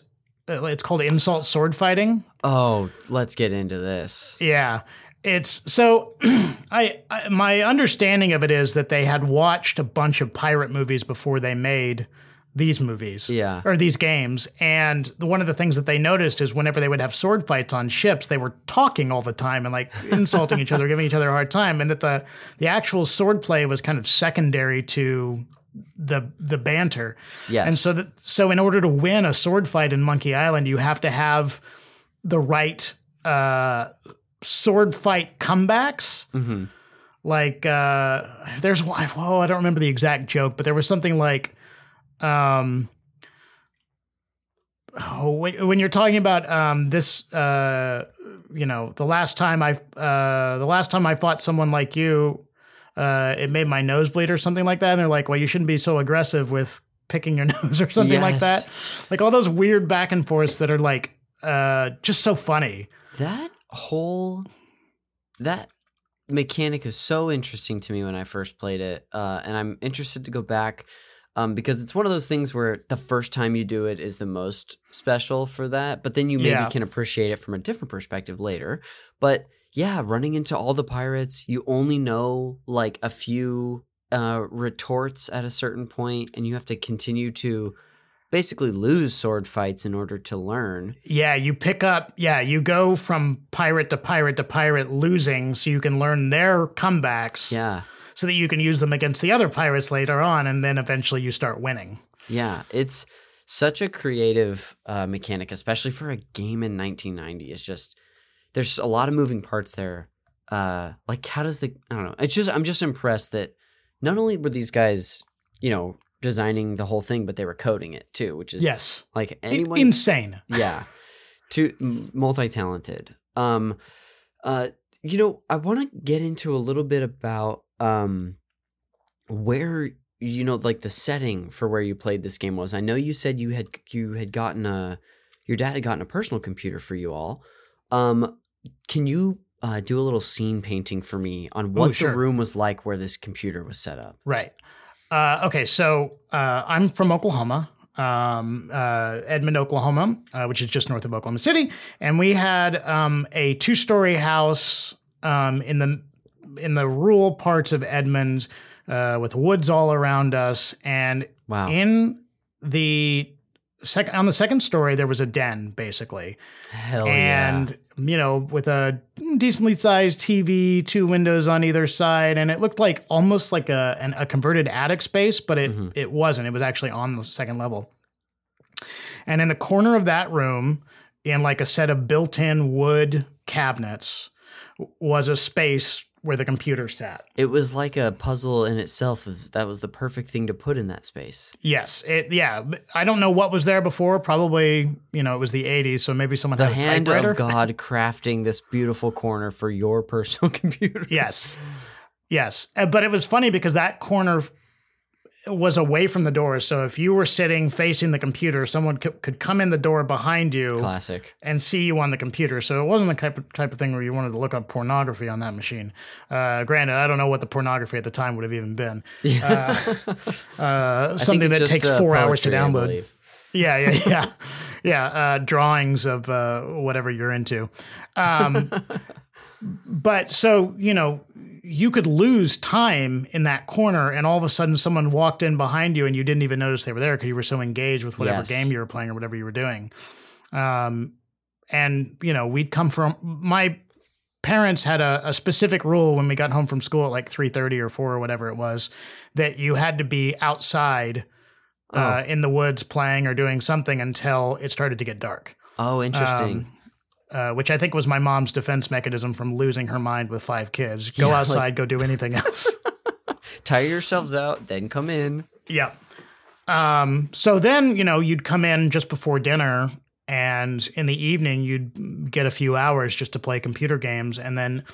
uh, It's called insult sword fighting. Oh, let's get into this. Yeah. It's so [CLEARS THROAT] I, I my understanding of it is that they had watched a bunch of pirate movies before they made these movies. Yeah. Or these games. And the, one of the things that they noticed is whenever they would have sword fights on ships, they were talking all the time and like [LAUGHS] insulting each other, giving each other a hard time. And that the the actual sword play was kind of secondary to the the banter. Yes. And so that so in order to win a sword fight in Monkey Island, you have to have the right uh, sword fight comebacks. like uh there's one whoa, I don't remember the exact joke, but there was something like um oh, when, when you're talking about um this uh you know, the last time I uh the last time I fought someone like you, uh it made my nose bleed or something like that. And they're like, well, you shouldn't be so aggressive with picking your [LAUGHS] nose or something like that. Like all those weird back and forths that are like uh just so funny. That whole that mechanic is so interesting to me when I first played it, uh, and I'm interested to go back um, because it's one of those things where the first time you do it is the most special for that, but then you maybe Yeah. can appreciate it from a different perspective later. But yeah, running into all the pirates, you only know like a few uh, retorts at a certain point, and you have to continue to basically lose sword fights in order to learn. Yeah, you pick up, yeah, you go from pirate to pirate to pirate losing so you can learn their comebacks Yeah. so that you can use them against the other pirates later on and then eventually you start winning. Yeah, it's such a creative uh, mechanic, especially for a game in 1990. It's just there's a lot of moving parts there. Uh, like how does the I don't know. It's just I'm just impressed that not only were these guys, you know, designing the whole thing, but they were coding it too, which is Yes. like anyone Insane. [LAUGHS] yeah too multi-talented um uh you know i want to get into a little bit about um where you know like the setting for where you played this game was i know you said you had you had gotten a your dad had gotten a personal computer for you all um can you uh, do a little scene painting for me on what sure. the room was like where this computer was set up Right. Uh, okay, so uh, I'm from Oklahoma, um, uh, Edmond, Oklahoma, uh, which is just north of Oklahoma City, and we had um, a two-story house um, in the in the rural parts of Edmond uh, with woods all around us, and wow. in the second on the second story there was a den basically. Hell and yeah you know with a decently sized tv two windows on either side and it looked like almost like a, an, a converted attic space but it, Mm-hmm. it wasn't. It was actually on the second level. And in the corner of that room in like a set of built-in wood cabinets was a space where the computer sat it was like a puzzle in itself that was the perfect thing to put in that space Yes, it. Yeah, I don't know what was there before. Probably, you know, it was the '80s, so maybe someone the had a hand typewriter. of [LAUGHS] God crafting this beautiful corner for your [LAUGHS] personal [LAUGHS] computer. Yes, yes. Uh, But it was funny because that corner was away from the door. So if you were sitting facing the computer, someone could, could come in the door behind you Classic. and see you on the computer. So it wasn't the type of, type of thing where you wanted to look up pornography on that machine. Uh, granted, I don't know what the pornography at the time would have even been. [LAUGHS] Uh, uh, something that just, takes four hours to download. Yeah, yeah, [LAUGHS] yeah, yeah. Uh, drawings of uh, whatever you're into. Um, [LAUGHS] but so you know, you could lose time in that corner, and all of a sudden, someone walked in behind you, and you didn't even notice they were there because you were so engaged with whatever Yes. game you were playing or whatever you were doing. Um, and you know, we'd come from my parents had a, a specific rule when we got home from school at like 3.30 or 4 or whatever it was that you had to be outside uh, in the woods playing or doing something until it started to get dark Oh, interesting. Uh, which i think was my mom's defense mechanism from losing her mind with five kids go Yeah, like- outside go do anything else [LAUGHS] Tire yourselves out, then come in. Yeah. Um, so then, you know, you'd come in just before dinner and in the evening you'd get a few hours just to play computer games and then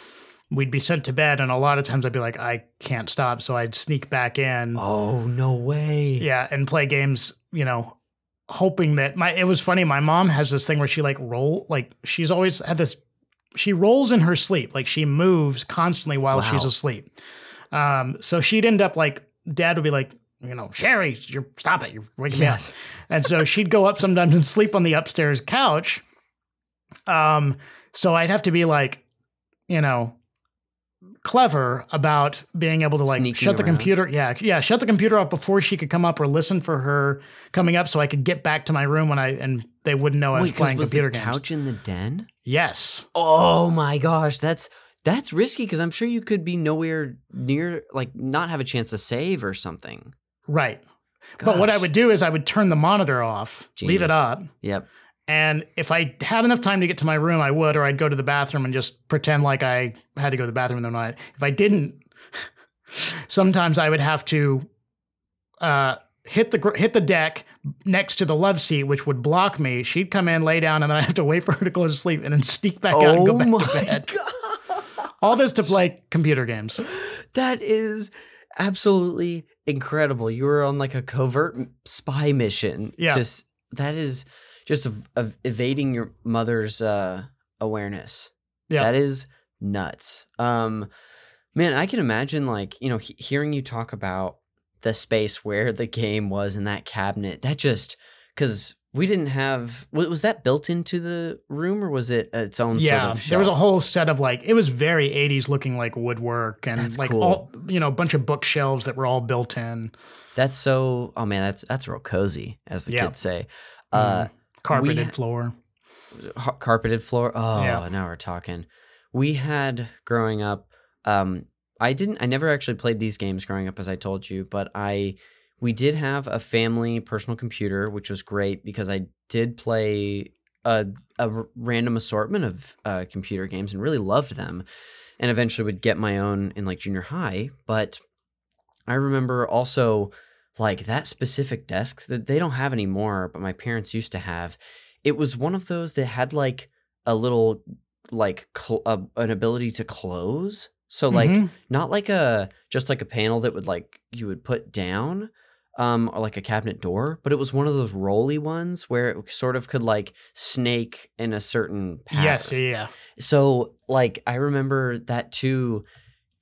we'd be sent to bed and a lot of times I'd be like, I can't stop. So I'd sneak back in. Oh, no way. Yeah, and play games, you know, hoping that my it was funny, my mom has this thing where she like roll like she's always had this she rolls in her sleep. Like she moves constantly while she's asleep. Um, so she'd end up like dad would be like, you know, Sherry, you're stop it, you're waking Yes. me up. And so she'd go up sometimes and sleep on the upstairs couch. Um, so I'd have to be like, you know, clever about being able to like Sneaking shut the around. computer. Yeah, yeah, shut the computer off before she could come up or listen for her coming up, so I could get back to my room when I and they wouldn't know I was Wait, 'cause playing was computer the games. couch in the den? Yes. Oh my gosh, that's that's risky because I'm sure you could be nowhere near, like, not have a chance to save or something. Right. But what I Gosh. would do is I would turn the monitor off, leave it Genius. up, Yep. And if I had enough time to get to my room, I would, or I'd go to the bathroom and just pretend like I had to go to the bathroom in the night. If I didn't, [LAUGHS] sometimes I would have to uh, hit the hit the deck next to the love seat, which would block me. She'd come in, lay down, and then I have to wait [LAUGHS] for her to go to sleep, and then sneak back out and go back to bed. [LAUGHS] All this to play computer games. That is absolutely incredible. You were on like a covert spy mission. Yeah. to that is just ev- ev- evading your mother's uh, awareness. Yeah. That is nuts. Um, man, I can imagine like you know he- hearing you talk about the space where the game was in that cabinet. That just because we didn't have was that built into the room or was it its own yeah, sort of there was a whole set of like it was very 80s looking like woodwork and That's like cool. all you know a bunch of bookshelves that were all built in, That's so. Oh man, that's that's real cozy, as the Yeah. kids say. Uh, carpeted ha- floor. carpeted floor. Oh, Yeah. now we're talking. We had growing up. Um, I didn't. I never actually played these games growing up, as I told you. But I, we did have a family personal computer, which was great because I did play a, a random assortment of uh, computer games and really loved them, and eventually would get my own in like junior high. But I remember also like that specific desk that they don't have anymore, but my parents used to have. It was one of those that had like a little like cl- uh, an ability to close. So like Mhm. not like a just like a panel that would like you would put down um or like a cabinet door, but it was one of those rolly ones where it sort of could like snake in a certain pattern. Yes, yeah. So like I remember that too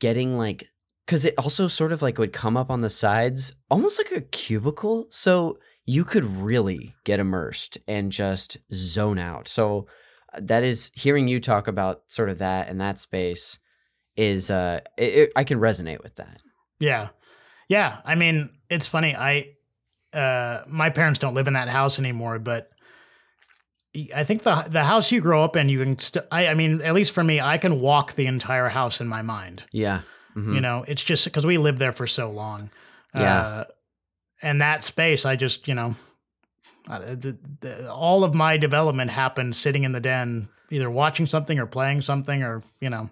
getting like cuz it also sort of like would come up on the sides almost like a cubicle so you could really get immersed and just zone out. So uh, that is hearing you talk about sort of that and that space is uh it, it, I can resonate with that. Yeah. Yeah. I mean, it's funny. I, uh, my parents don't live in that house anymore, but I think the the house you grow up in, you can. St- I, I mean, at least for me, I can walk the entire house in my mind. Yeah. Mhm. You know, it's just because we lived there for so long. Yeah. Uh, and that space, I just, you know, uh, the, the, all of my development happened sitting in the den, either watching something or playing something, or you know.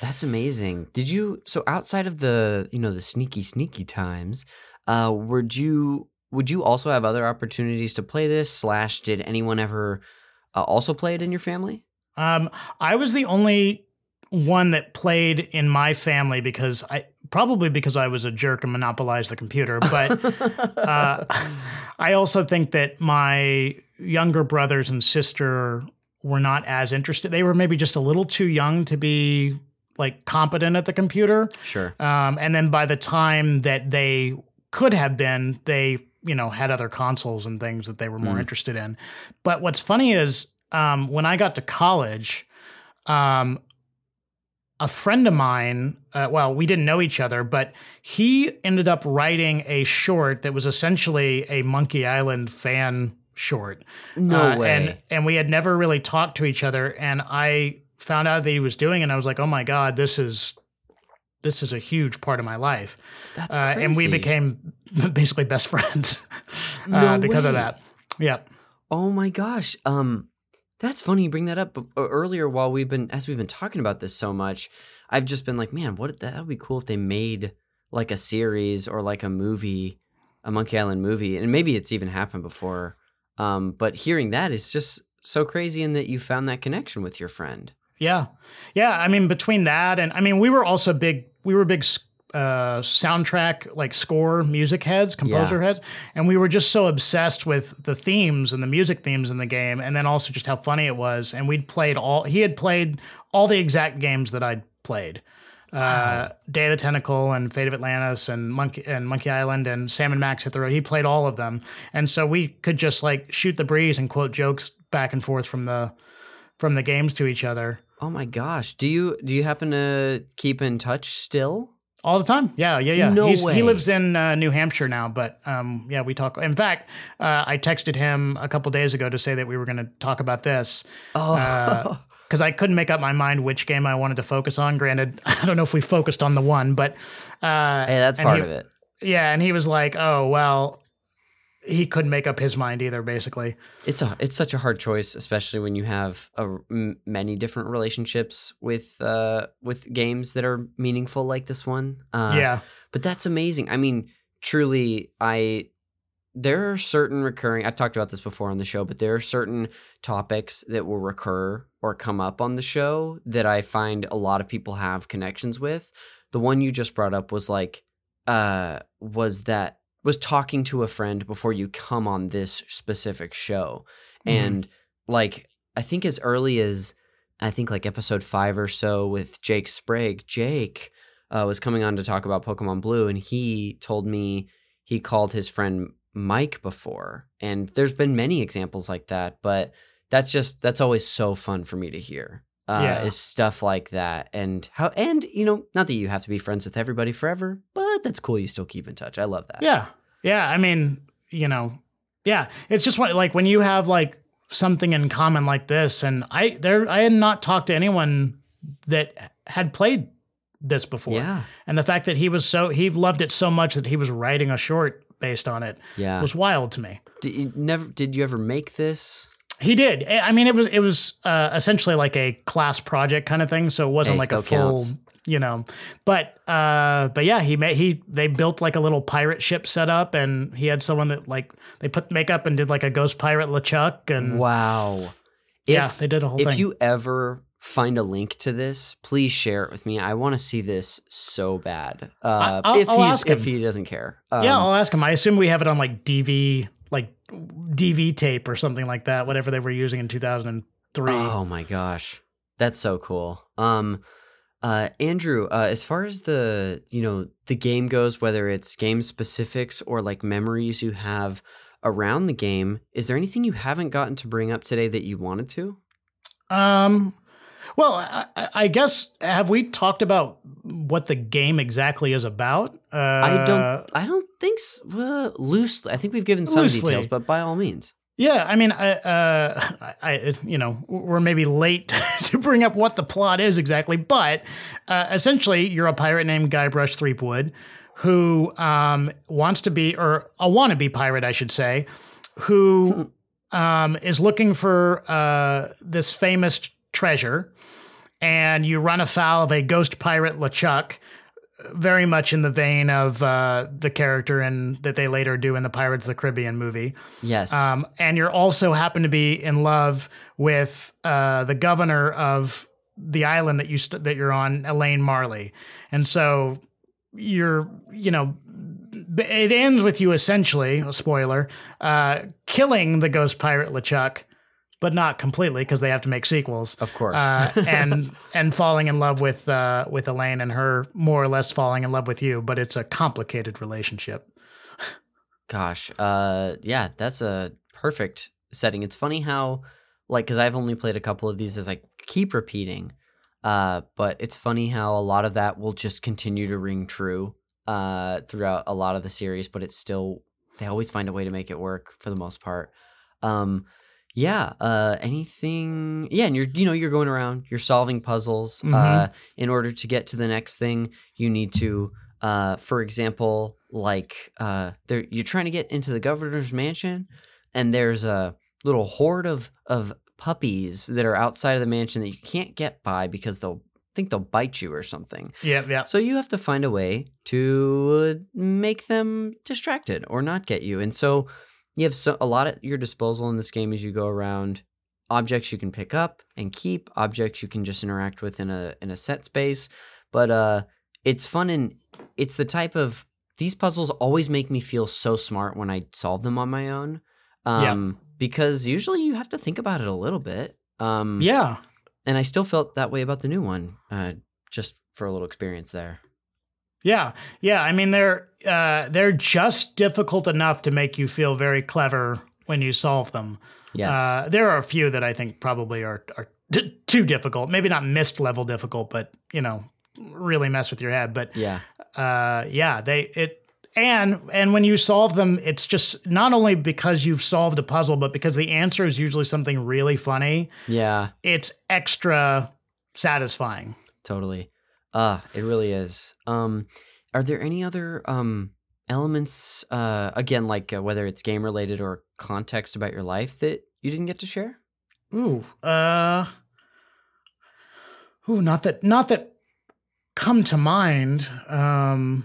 That's amazing. Did you so outside of the you know the sneaky sneaky times, uh, would you would you also have other opportunities to play this? Slash, did anyone ever uh, also play it in your family? Um, I was the only one that played in my family because I probably because I was a jerk and monopolized the computer, but [LAUGHS] uh, [LAUGHS] I also think that my younger brothers and sister were not as interested. They were maybe just a little too young to be like competent at the computer. Sure. Um, and then by the time that they could have been, they you know had other consoles and things that they were more Mm. interested in. But what's funny is um, when I got to college, um, a friend of mine, uh, well, we didn't know each other, but he ended up writing a short that was essentially a Monkey Island fan short. No Uh, way. And and we had never really talked to each other, and I found out that he was doing, it, and I was like, oh my god, this is this is a huge part of my life. That's Uh, and we became [LAUGHS] basically best friends [LAUGHS] uh, No because of that. Yeah. Oh my gosh. Um that's funny you bring that up. But uh, earlier while we've been as we've been talking about this so much, I've just been like, man, what that would be cool if they made like a series or like a movie, a Monkey Island movie. And maybe it's even happened before. Um but hearing that is just so crazy in that you found that connection with your friend. Yeah. Yeah. I mean, between that and I mean, we were also big, we were big uh, soundtrack, like score music heads, composer heads. And we were just so obsessed with the themes and the music themes in the game. And then also just how funny it was. And we'd played all, he had played all the exact games that I'd played. Uh, Day of the Tentacle and Fate of Atlantis and Monkey and Monkey Island and Sam and Max hit the road. He played all of them, and so we could just like shoot the breeze and quote jokes back and forth from the from the games to each other. Oh my gosh. Do you do you happen to keep in touch still? All the time. Yeah, yeah, yeah. No He's, way. He lives in uh, New Hampshire now, but um, yeah, we talk. In fact, uh, I texted him a couple days ago to say that we were going to talk about this Oh. because I couldn't make up my mind which game I wanted to focus on. Granted, [LAUGHS] I don't know if we focused on the one, but uh, hey, that's part he- of it. yeah, and he was like, "Oh well." He couldn't make up his mind either. Basically, It's a it's such a hard choice, especially when you have a, m- many different relationships with uh with games that are meaningful like this one. Uh, yeah, but that's amazing. I mean, truly, I there are certain recurring. I've talked about this before on the show, but there are certain topics that will recur or come up on the show that I find a lot of people have connections with. The one you just brought up was like, uh, was that was talking to a friend before you come on this specific show, Mhm. and like I think as early as I think like episode five or so with Jake Sprague, Jake uh, was coming on to talk about Pokemon Blue, and he told me he called his friend Mike before, and there's been many examples like that. But that's just that's always so fun for me to hear. Uh, Yeah. is stuff like that, and how, and you know, not that you have to be friends with everybody forever, but that's cool. You still keep in touch. I love that. yeah, yeah. I mean, you know, yeah. It's just what like when you have like something in common like this, and I there I had not talked to anyone that had played this before. yeah, And the fact that he was so he loved it so much that he was writing a short based on it yeah. was wild to me. Did you never? Did you ever make this? He did. I mean, it was it was uh, essentially like a class project kind of thing. So it wasn't like a full, counts. you know. But uh, but yeah, he made he they built like a little pirate ship setup, and he had someone that like they put makeup and did like a ghost pirate LeChuck, and Wow. yeah, If- they did a whole if thing. you ever find a link to this, please share it with me. I want to see this so bad. Uh, I'll- if I'll if he doesn't care, um, yeah, I'll ask him. I assume we have it on like DV, like DV tape or something like that, whatever they were using in two thousand and three. Oh my gosh, that's so cool. Um, uh, Andrew, uh, as far as the you know the game goes, whether it's game specifics or like memories you have around the game, is there anything you haven't gotten to bring up today that you wanted to? Um, well, I, I- guess have we talked about what the game exactly is about? Uh, I don't. I don't think s uh, loosely. I think we've given some Loosely. details, but by all means. Yeah, I mean, I, uh, I, I, you know, we're maybe late [LAUGHS] to bring up what the plot is exactly, but uh, essentially, you're a pirate named Guybrush Threepwood who um, wants to be, or a wannabe pirate, I should say, who um, is looking for uh, this famous treasure, and you run afoul of a ghost pirate LeChuck. Very much in the vein of uh, the character in that they later do in the Pirates of the Caribbean movie. Yes. Um, and you're also happen to be in love with uh, the governor of the island that you st- that you're on, Elaine Marley, and so you're you know it ends with you essentially a spoiler uh, killing the ghost pirate LeChuck, but not completely because they have to make sequels. of course. Uh, [LAUGHS] and and falling in love with uh, with Elaine and her more or less falling in love with you, but it's a complicated relationship. Gosh, uh, yeah, that's a perfect setting. It's funny how, like, because I've only played a couple of these as I keep repeating, uh, but it's funny how a lot of that will just continue to ring true uh, throughout a lot of the series, but it's still they always find a way to make it work for the most part. Um, yeah, uh, anything, yeah, and you're you know you're going around, you're solving puzzles. Mhm. Uh, in order to get to the next thing, you need to uh, for example, like uh, there you're trying to get into the governor's mansion, and there's a little horde of of puppies that are outside of the mansion that you can't get by because they'll think they'll bite you or something. Yep, yep. So you have to find a way to uh, make them distracted or not get you. And so you have so, a lot at your disposal in this game as you go around. Objects you can pick up and keep, objects you can just interact with in a in a set space. But uh, it's fun and it's the type of these puzzles always make me feel so smart when I solve them on my own. Um, because usually you have to think about it a little bit. Um, Yeah. and I still felt that way about the new one, uh, just for a little experience there. Yeah, yeah. I mean, they're uh, they're just difficult enough to make you feel very clever when you solve them. Yes. Uh, there are a few that I think probably are are [LAUGHS] too difficult. Maybe not Myst level difficult, but you know, really mess with your head. But yeah. uh, yeah, they it and and when you solve them, it's just not only because you've solved a puzzle, but because the answer is usually something really funny. Yeah. It's extra satisfying. Totally. Uh, it really is. Um, are there any other um elements uh again like uh, whether it's game related or context about your life that you didn't get to share? Ooh, uh, ooh, not that, not that come to mind. Um,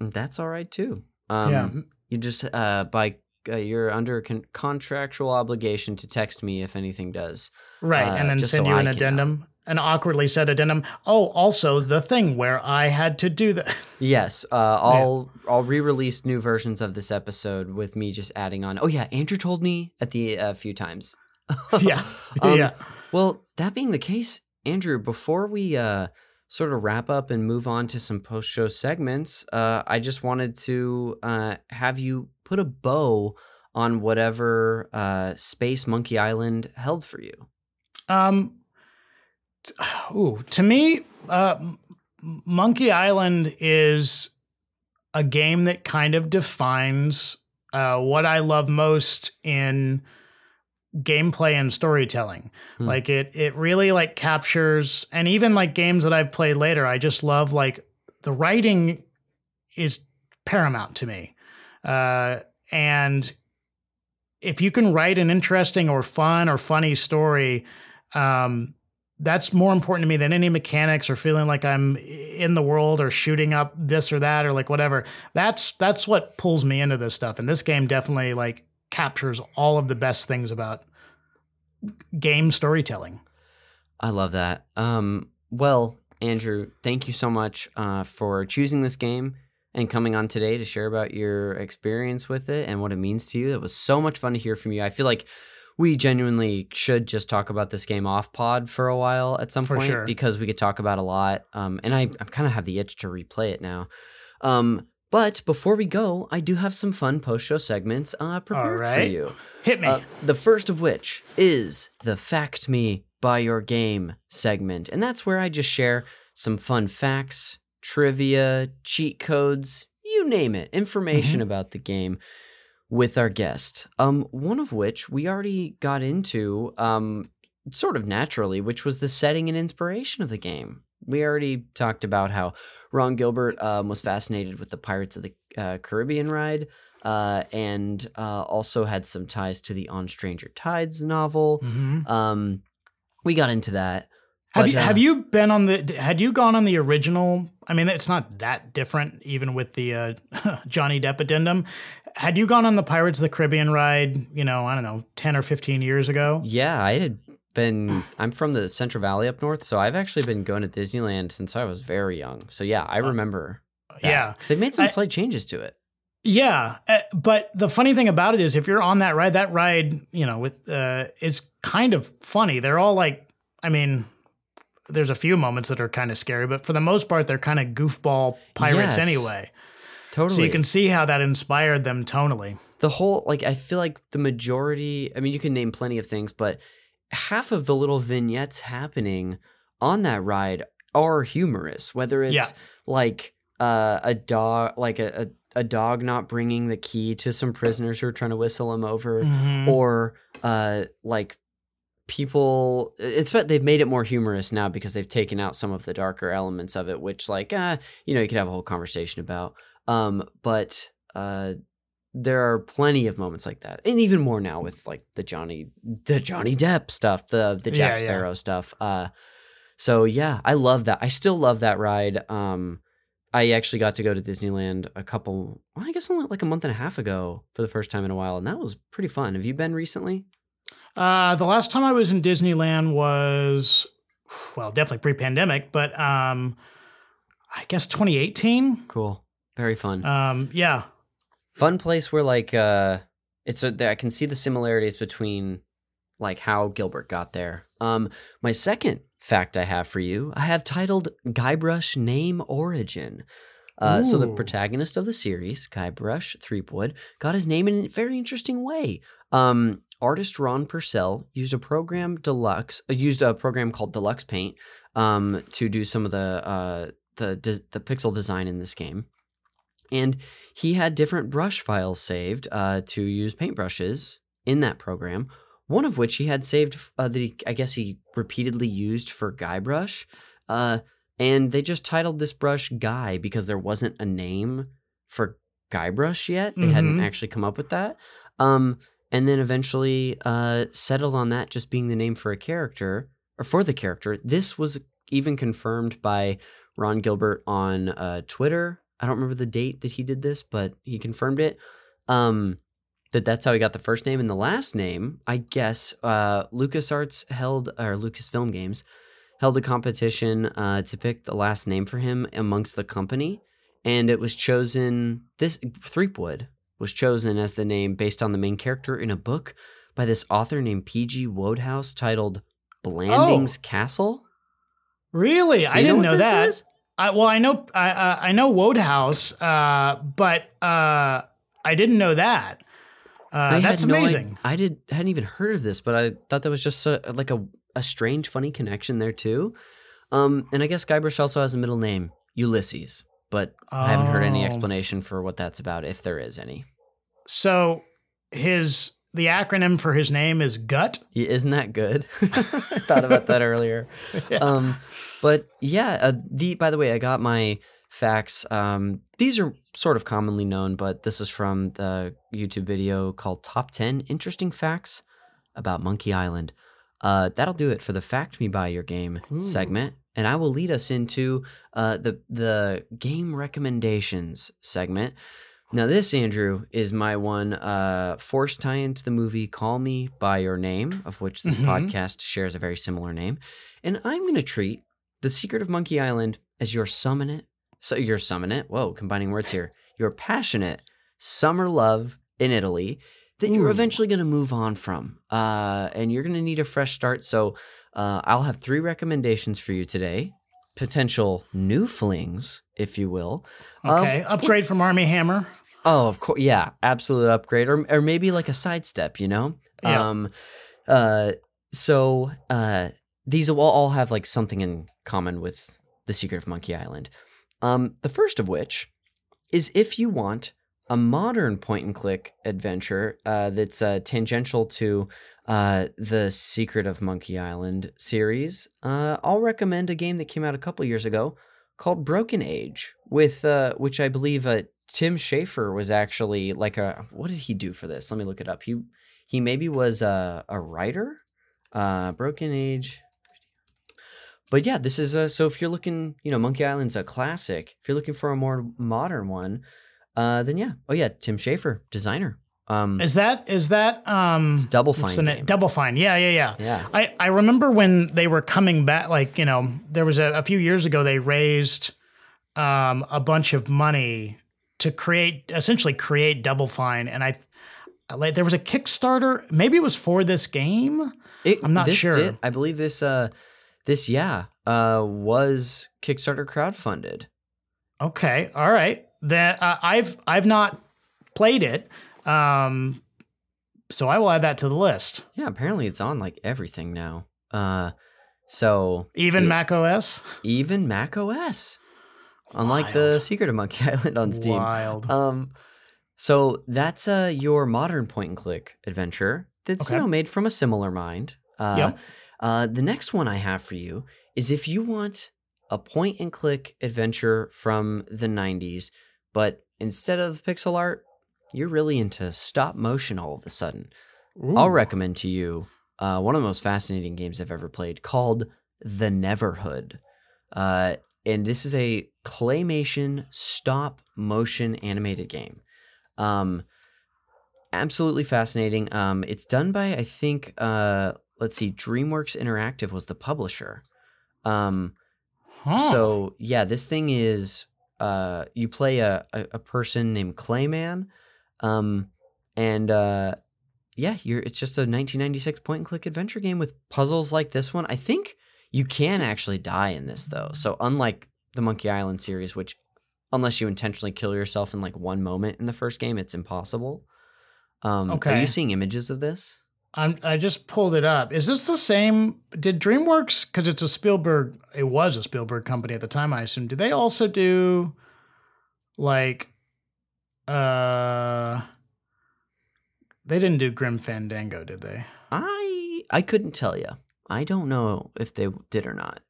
That's all right too. Um, yeah, You just uh by uh, you're under con- contractual obligation to text me if anything does. right, uh, and then send so you I an know. Addendum, an awkwardly said addendum. Oh, also the thing where I had to do that. [LAUGHS] Yes, uh, I'll I'll re-release new versions of this episode with me just adding on. Oh yeah, Andrew told me at the a few times. [LAUGHS] yeah, [LAUGHS] Um, yeah. Well, that being the case, Andrew, before we uh, sort of wrap up and move on to some post show segments, uh, I just wanted to uh, have you put a bow on whatever uh, Space Monkey Island held for you. Um, [SIGHS] ooh, to me, uh, Monkey Island is a game that kind of defines uh, what I love most in gameplay and storytelling. Hmm. Like it, it really like captures, and even like games that I've played later, I just love like the writing is paramount to me, uh, and if you can write an interesting or fun or funny story, um, that's more important to me than any mechanics or feeling like I'm in the world or shooting up this or that or like whatever. That's that's what pulls me into this stuff. And this game definitely like captures all of the best things about game storytelling. I love that. Um, well, Andrew, thank you so much uh, for choosing this game and coming on today to share about your experience with it and what it means to you. It was so much fun to hear from you. I feel like we genuinely should just talk about this game off pod for a while at some For point sure. because we could talk about a lot. Um, and I, I kind of have the itch to replay it now. Um, but before we go, I do have some fun post show segments uh, prepared right. for you. Hit me. Uh, the first of which is the Fact Me by Your Game segment. And that's where I just share some fun facts, trivia, cheat codes, you name it, information about the game with our guest. Um, one of which we already got into um, sort of naturally, which was the setting and inspiration of the game. We already talked about how Ron Gilbert um, was fascinated with the Pirates of the uh, Caribbean ride uh, and uh, also had some ties to the On Stranger Tides novel. Mhm. Um, we got into that. Have but, you uh, have you been on the had you gone on the original? I mean, it's not that different, even with the uh, [LAUGHS] Johnny Depp addendum. Had you gone on the Pirates of the Caribbean ride? You know, I don't know, ten or fifteen years ago. Yeah, I had been. I'm from the Central Valley up north, so I've actually been going to Disneyland since I was very young. So yeah, I remember. yeah. because they've made some I- slight changes to it. Yeah, uh, but the funny thing about it is, if you're on that ride, that ride, you know, with uh, is kind of funny. They're all like, I mean, there's a few moments that are kind of scary, but for the most part, they're kind of goofball pirates Yes. anyway. Totally. So you can see how that inspired them tonally. the whole like I feel like the majority. I mean, you can name plenty of things, but half of the little vignettes happening on that ride are humorous. Whether it's Yeah. like uh, a dog, like a, a a dog not bringing the key to some prisoners who are trying to whistle him over, Mhm. or uh, like people it's but they've made it more humorous now because they've taken out some of the darker elements of it which like uh you know you could have a whole conversation about um but uh there are plenty of moments like that and even more now with like the johnny the johnny depp stuff the the jack Yeah, yeah. sparrow stuff uh so yeah i love that i still love that ride um i actually got to go to disneyland a couple well, i guess only like a month and a half ago for the first time in a while and that was pretty fun have you been recently Uh, the last time I was in Disneyland was, well, definitely pre-pandemic, but um, I guess 2018. Cool. Very fun. Um, yeah, fun place where like uh it's a I can see the similarities between like how Gilbert got there. Um my second fact I have for you, I have titled Guybrush name origin. Uh, so the protagonist of the series, Guybrush Threepwood, got his name in a very interesting way. Um, artist Ron Purcell used a program deluxe, uh, used a program called Deluxe Paint, um, to do some of the uh the the pixel design in this game, and he had different brush files saved uh, to use paintbrushes in that program. One of which he had saved uh, that he, I guess he repeatedly used for Guybrush, uh, and they just titled this brush Guy because there wasn't a name for Guybrush yet. They hadn't Mhm. actually come up with that. Um, and then eventually uh, settled on that just being the name for a character or for the character. This was even confirmed by Ron Gilbert on uh, Twitter. I don't remember the date that he did this, but he confirmed it. Um, that that's how he got the first name and the last name. I guess uh, LucasArts held or Lucasfilm Games held a competition uh, to pick the last name for him amongst the company, and it was chosen. This Threepwood was chosen as the name based on the main character in a book by this author named P.G. Wodehouse titled Blandings Castle. Really? Do I didn't know this that. is? I, well, I know I uh, I know Wodehouse, uh, but uh, I didn't know that. Uh, I that's no amazing. i- I did hadn't even heard of this, but I thought that was just a, like a, a strange, funny connection there too. Um, and I guess Guybrush also has a middle name, Ulysses, but I haven't heard any Oh. explanation for what that's about, if there is any. So his the acronym for his name is GUT. Yeah, isn't that good? [LAUGHS] I thought about that earlier. [LAUGHS] Um, but yeah, uh, the by the way, I got my facts. Um, these are sort of commonly known, but this is from the YouTube video called "Top Ten Interesting Facts About Monkey Island." Uh, that'll do it for the "Fact Me by Your Game" segment, and I will lead us into uh, the the game recommendations segment. Now, this, Andrew, is my one uh, forced tie into the movie Call Me By Your Name, of which this Mhm. podcast shares a very similar name. And I'm going to treat The Secret of Monkey Island as your summon it. So, your summon it. Whoa, combining words here. Your passionate summer love in Italy that you're Ooh. eventually going to move on from. Uh, and you're going to need a fresh start. So, uh, I'll have three recommendations for you today potential new flings, if you will. Um, Okay, upgrade from Armie Hammer. Oh, of course, yeah, absolute upgrade, or or maybe like a sidestep, you know. Yeah. Um, uh, so uh, these will all have like something in common with the Secret of Monkey Island. Um, the first of which is if you want a modern point and click adventure uh, that's uh, tangential to uh, the Secret of Monkey Island series, uh, I'll recommend a game that came out a couple years ago called Broken Age, with uh, which I believe uh, Tim Schafer was actually like a what did he do for this? Let me look it up. He he maybe was a, a writer. Uh, Broken Age. But yeah, this is a so if you're looking, you know, Monkey Island's a classic. If you're looking for a more modern one, uh, then yeah. Oh yeah, Tim Schafer, designer. Um, Is that is that um it's Double Fine the name? game. Double Fine. Yeah, yeah, yeah. Yeah. I, I remember when they were coming back, like, you know, there was a, a few years ago, they raised um, a bunch of money to create, essentially create Double Fine. And I, like, there was a Kickstarter, maybe it was for this game. It- I'm not sure. did- I believe this uh this yeah uh was Kickstarter crowdfunded. Okay. All right. That uh, I've, I've not played it. Um, so I will add that to the list. Yeah, apparently it's on like everything now. Uh so Even Yeah. Mac OS. even Mac OS. Unlike the Secret of Monkey [LAUGHS] Island on Steam. Wild. Um so that's uh your modern point and click adventure that's Okay. you know made from a similar mind. Uh Yep. uh the next one I have for you is if you want a point and click adventure from the 90s, but instead of pixel art, you're really into stop motion all of a sudden. I'll recommend to you uh, one of the most fascinating games I've ever played called The Neverhood. Uh, and this is a claymation stop motion animated game. Um, absolutely fascinating. Um, it's done by, I think, uh, let's see, DreamWorks Interactive was the publisher. Um, Huh. so yeah, this thing is uh you play a, a, a person named Klaymen. Um and uh yeah, you're it's just a 1996 point and click adventure game with puzzles like this one. I think you can actually die in this though. So unlike the Monkey Island series which unless you intentionally kill yourself in like one moment in the first game, it's impossible. Um okay. are you seeing images of this? I'm, I just pulled it up. Is this the same? Did DreamWorks, because it's a Spielberg, it was a Spielberg company at the time, I assume. Did they also do like, uh, they didn't do Grim Fandango, did they? I I couldn't tell you. I don't know if they did or not.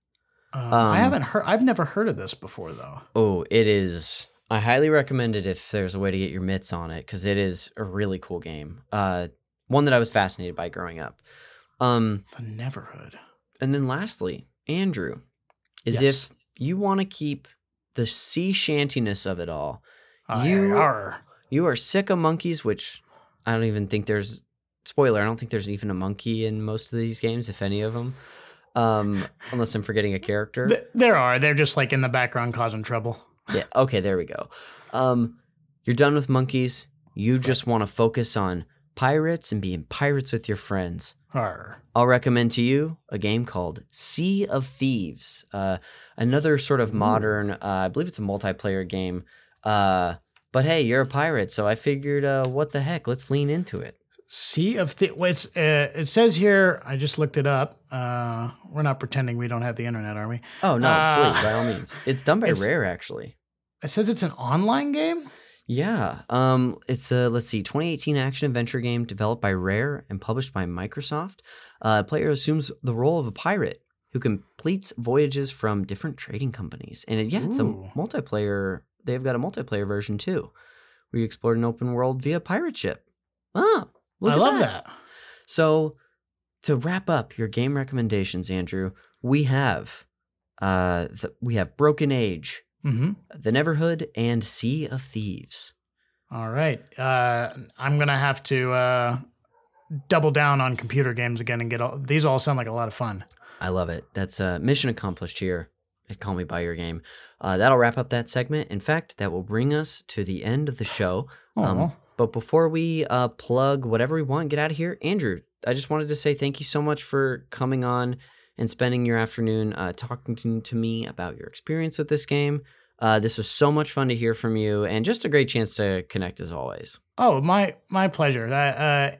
Uh, Um, I haven't heard, I've never heard of this before though. Oh, it is I highly recommend it if there's a way to get your mitts on it because it is a really cool game. Uh, one that I was fascinated by growing up. Um, The Neverhood. and then lastly, Andrew, is Yes. if you want to keep the sea shantiness of it all, You are. you are sick of monkeys, which I don't even think there's spoiler. I don't think there's even a monkey in most of these games, if any of them, um, unless I'm forgetting a character. Th- There are. They're just like in the background causing trouble. Yeah. Okay. There we go. Um, you're done with monkeys. You just want to focus on pirates and being pirates with your friends. Arr. I'll recommend to you a game called Sea of Thieves. Uh, another sort of modern, uh, I believe it's a multiplayer game. Uh, but hey, you're a pirate, so I figured, uh, what the heck? Let's lean into it. Sea of the. well, It's, uh, it says here. I just looked it up. Uh, we're not pretending we don't have the internet, are we? Oh no, Uh, please, by all means. It's done by it's- Rare, actually. It says it's an online game. Yeah. Um, it's a let's see, 2018 action adventure game developed by Rare and published by Microsoft. Uh, player assumes the role of a pirate who completes voyages from different trading companies. And it, yeah, it's a multiplayer. They've got a multiplayer version too, where you explore an open world via pirate ship. Oh, I love that. that. So, to wrap up your game recommendations, Andrew, we have uh, the, we have Broken Age, hmm The Neverhood, and Sea of Thieves. All right. Uh, I'm gonna have to uh, double down on computer games again and get all these. All sound like a lot of fun. I love it. That's uh, mission accomplished here Call Me By Your Game. Uh, that'll wrap up that segment. In fact, that will bring us to the end of the show. Um, but before we uh, plug whatever we want, get out of here, Andrew, I just wanted to say thank you so much for coming on and spending your afternoon uh, talking to, to me about your experience with this game. Uh, this was so much fun to hear from you, and just a great chance to connect as always. Oh, my my pleasure. Uh,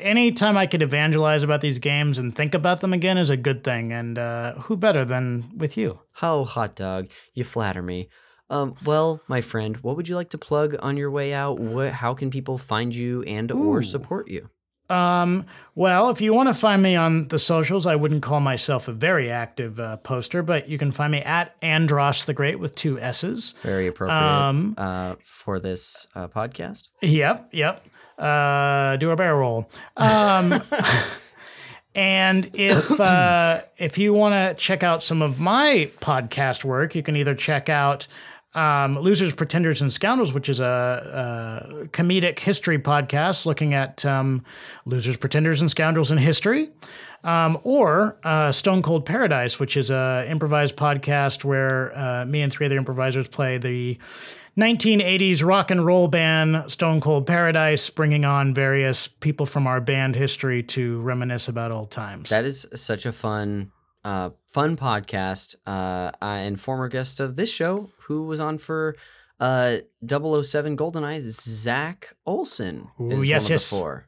anytime I could evangelize about these games and think about them again is a good thing. And uh, who better than with you? Oh, hot dog, you flatter me. Um, well, my friend, what would you like to plug on your way out? What, how can people find you and or support you? Um, well, if you want to find me on the socials, I wouldn't call myself a very active uh, poster, but you can find me at Andros the Great with two S's. Very appropriate Um, uh, for this uh, podcast. Yep, yep. Uh, do a barrel roll. Um, [LAUGHS] and if uh, if you want to check out some of my podcast work, you can either check out um, Losers, Pretenders, and Scoundrels, which is a, a comedic history podcast looking at um, losers, pretenders, and scoundrels in history. Um, or uh, Stone Cold Paradise, which is a improvised podcast where uh, me and three other improvisers play the 1980s rock and roll band Stone Cold Paradise, bringing on various people from our band history to reminisce about old times. That is such a fun, uh, fun podcast. Uh, I- and former guest of this show, who was on for uh, 007 GoldenEye, Zach Olson. Ooh, is yes, yes. Four.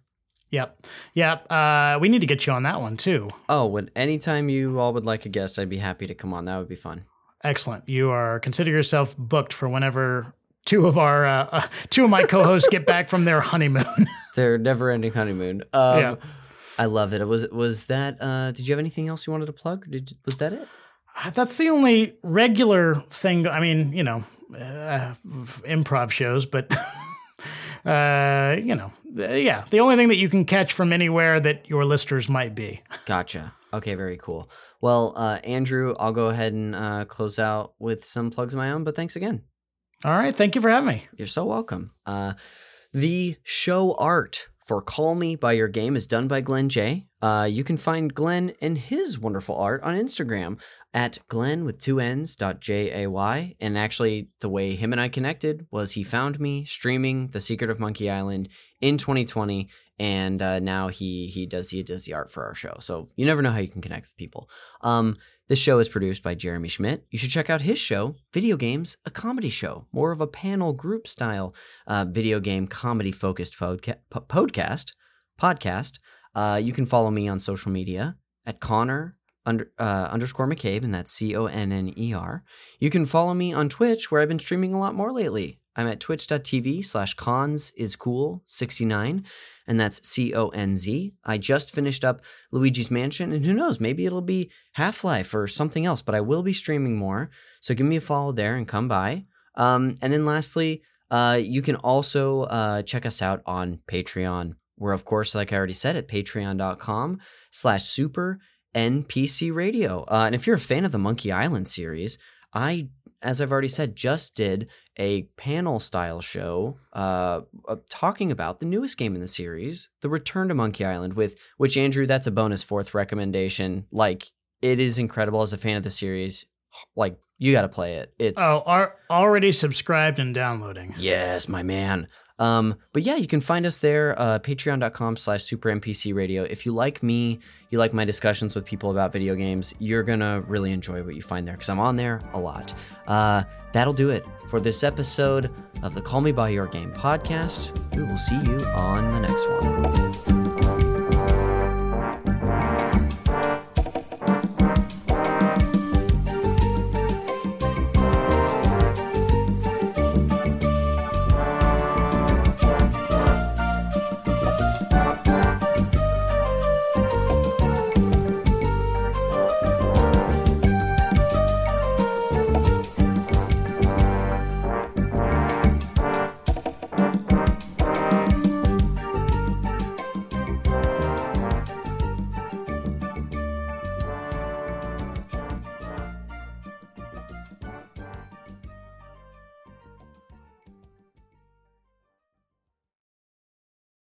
yep, yep. Uh, we need to get you on that one too. Oh, when anytime you all would like a guest, I'd be happy to come on. That would be fun. Excellent. You are consider yourself booked for whenever two of our uh, uh, two of my co-hosts get back from their honeymoon. [LAUGHS] Their never-ending honeymoon. Um, Yeah. I love it. Was was that? Uh, did you have anything else you wanted to plug? Did was that it? That's the only regular thing. I mean, you know, uh, improv shows, but [LAUGHS] uh, you know, yeah, the only thing that you can catch from anywhere that your listeners might be. [LAUGHS] Gotcha. Okay, very cool. Well, uh, Andrew, I'll go ahead and uh, close out with some plugs of my own. But thanks again. All right, thank you for having me. You're so welcome. Uh, the show art for Call Me by Your Game is done by Glenn J. Uh, you can find Glenn and his wonderful art on Instagram at Glenn with two N's dot J A Y. And actually, the way him and I connected was he found me streaming The Secret of Monkey Island in 2020, and uh, now he he does he does the art for our show. So you never know how you can connect with people. Um, this show is produced by Jeremy Schmidt. You should check out his show, Video Games, a comedy show, more of a panel group style uh, video game comedy focused podca- podcast. Podcast. Uh, you can follow me on social media at Conner under, uh, underscore McCabe, and that's C O N N E R. You can follow me on Twitch, where I've been streaming a lot more lately. I'm at twitch.tv slash conz is cool 69, and that's C O N Z. I just finished up Luigi's Mansion, and who knows, maybe it'll be Half Life or something else, but I will be streaming more. So give me a follow there and come by. Um, and then lastly, uh, you can also uh, check us out on Patreon. We're of course, like I already said, at patreon.com slash super NPC radio. Uh, and if you're a fan of the Monkey Island series, I, as I've already said, just did a panel style show uh, talking about the newest game in the series, The Return to Monkey Island, with which Andrew, that's a bonus fourth recommendation. Like it is incredible as a fan of the series. Like you got to play it. It's Oh, are already subscribed and downloading. Yes, my man. Um, but yeah, you can find us there, uh, patreon.com slash super NPC radio. If you like me, you like my discussions with people about video games, you're gonna really enjoy what you find there because I'm on there a lot. Uh, that'll do it for this episode of the Call Me By Your Game podcast. We will see you on the next one.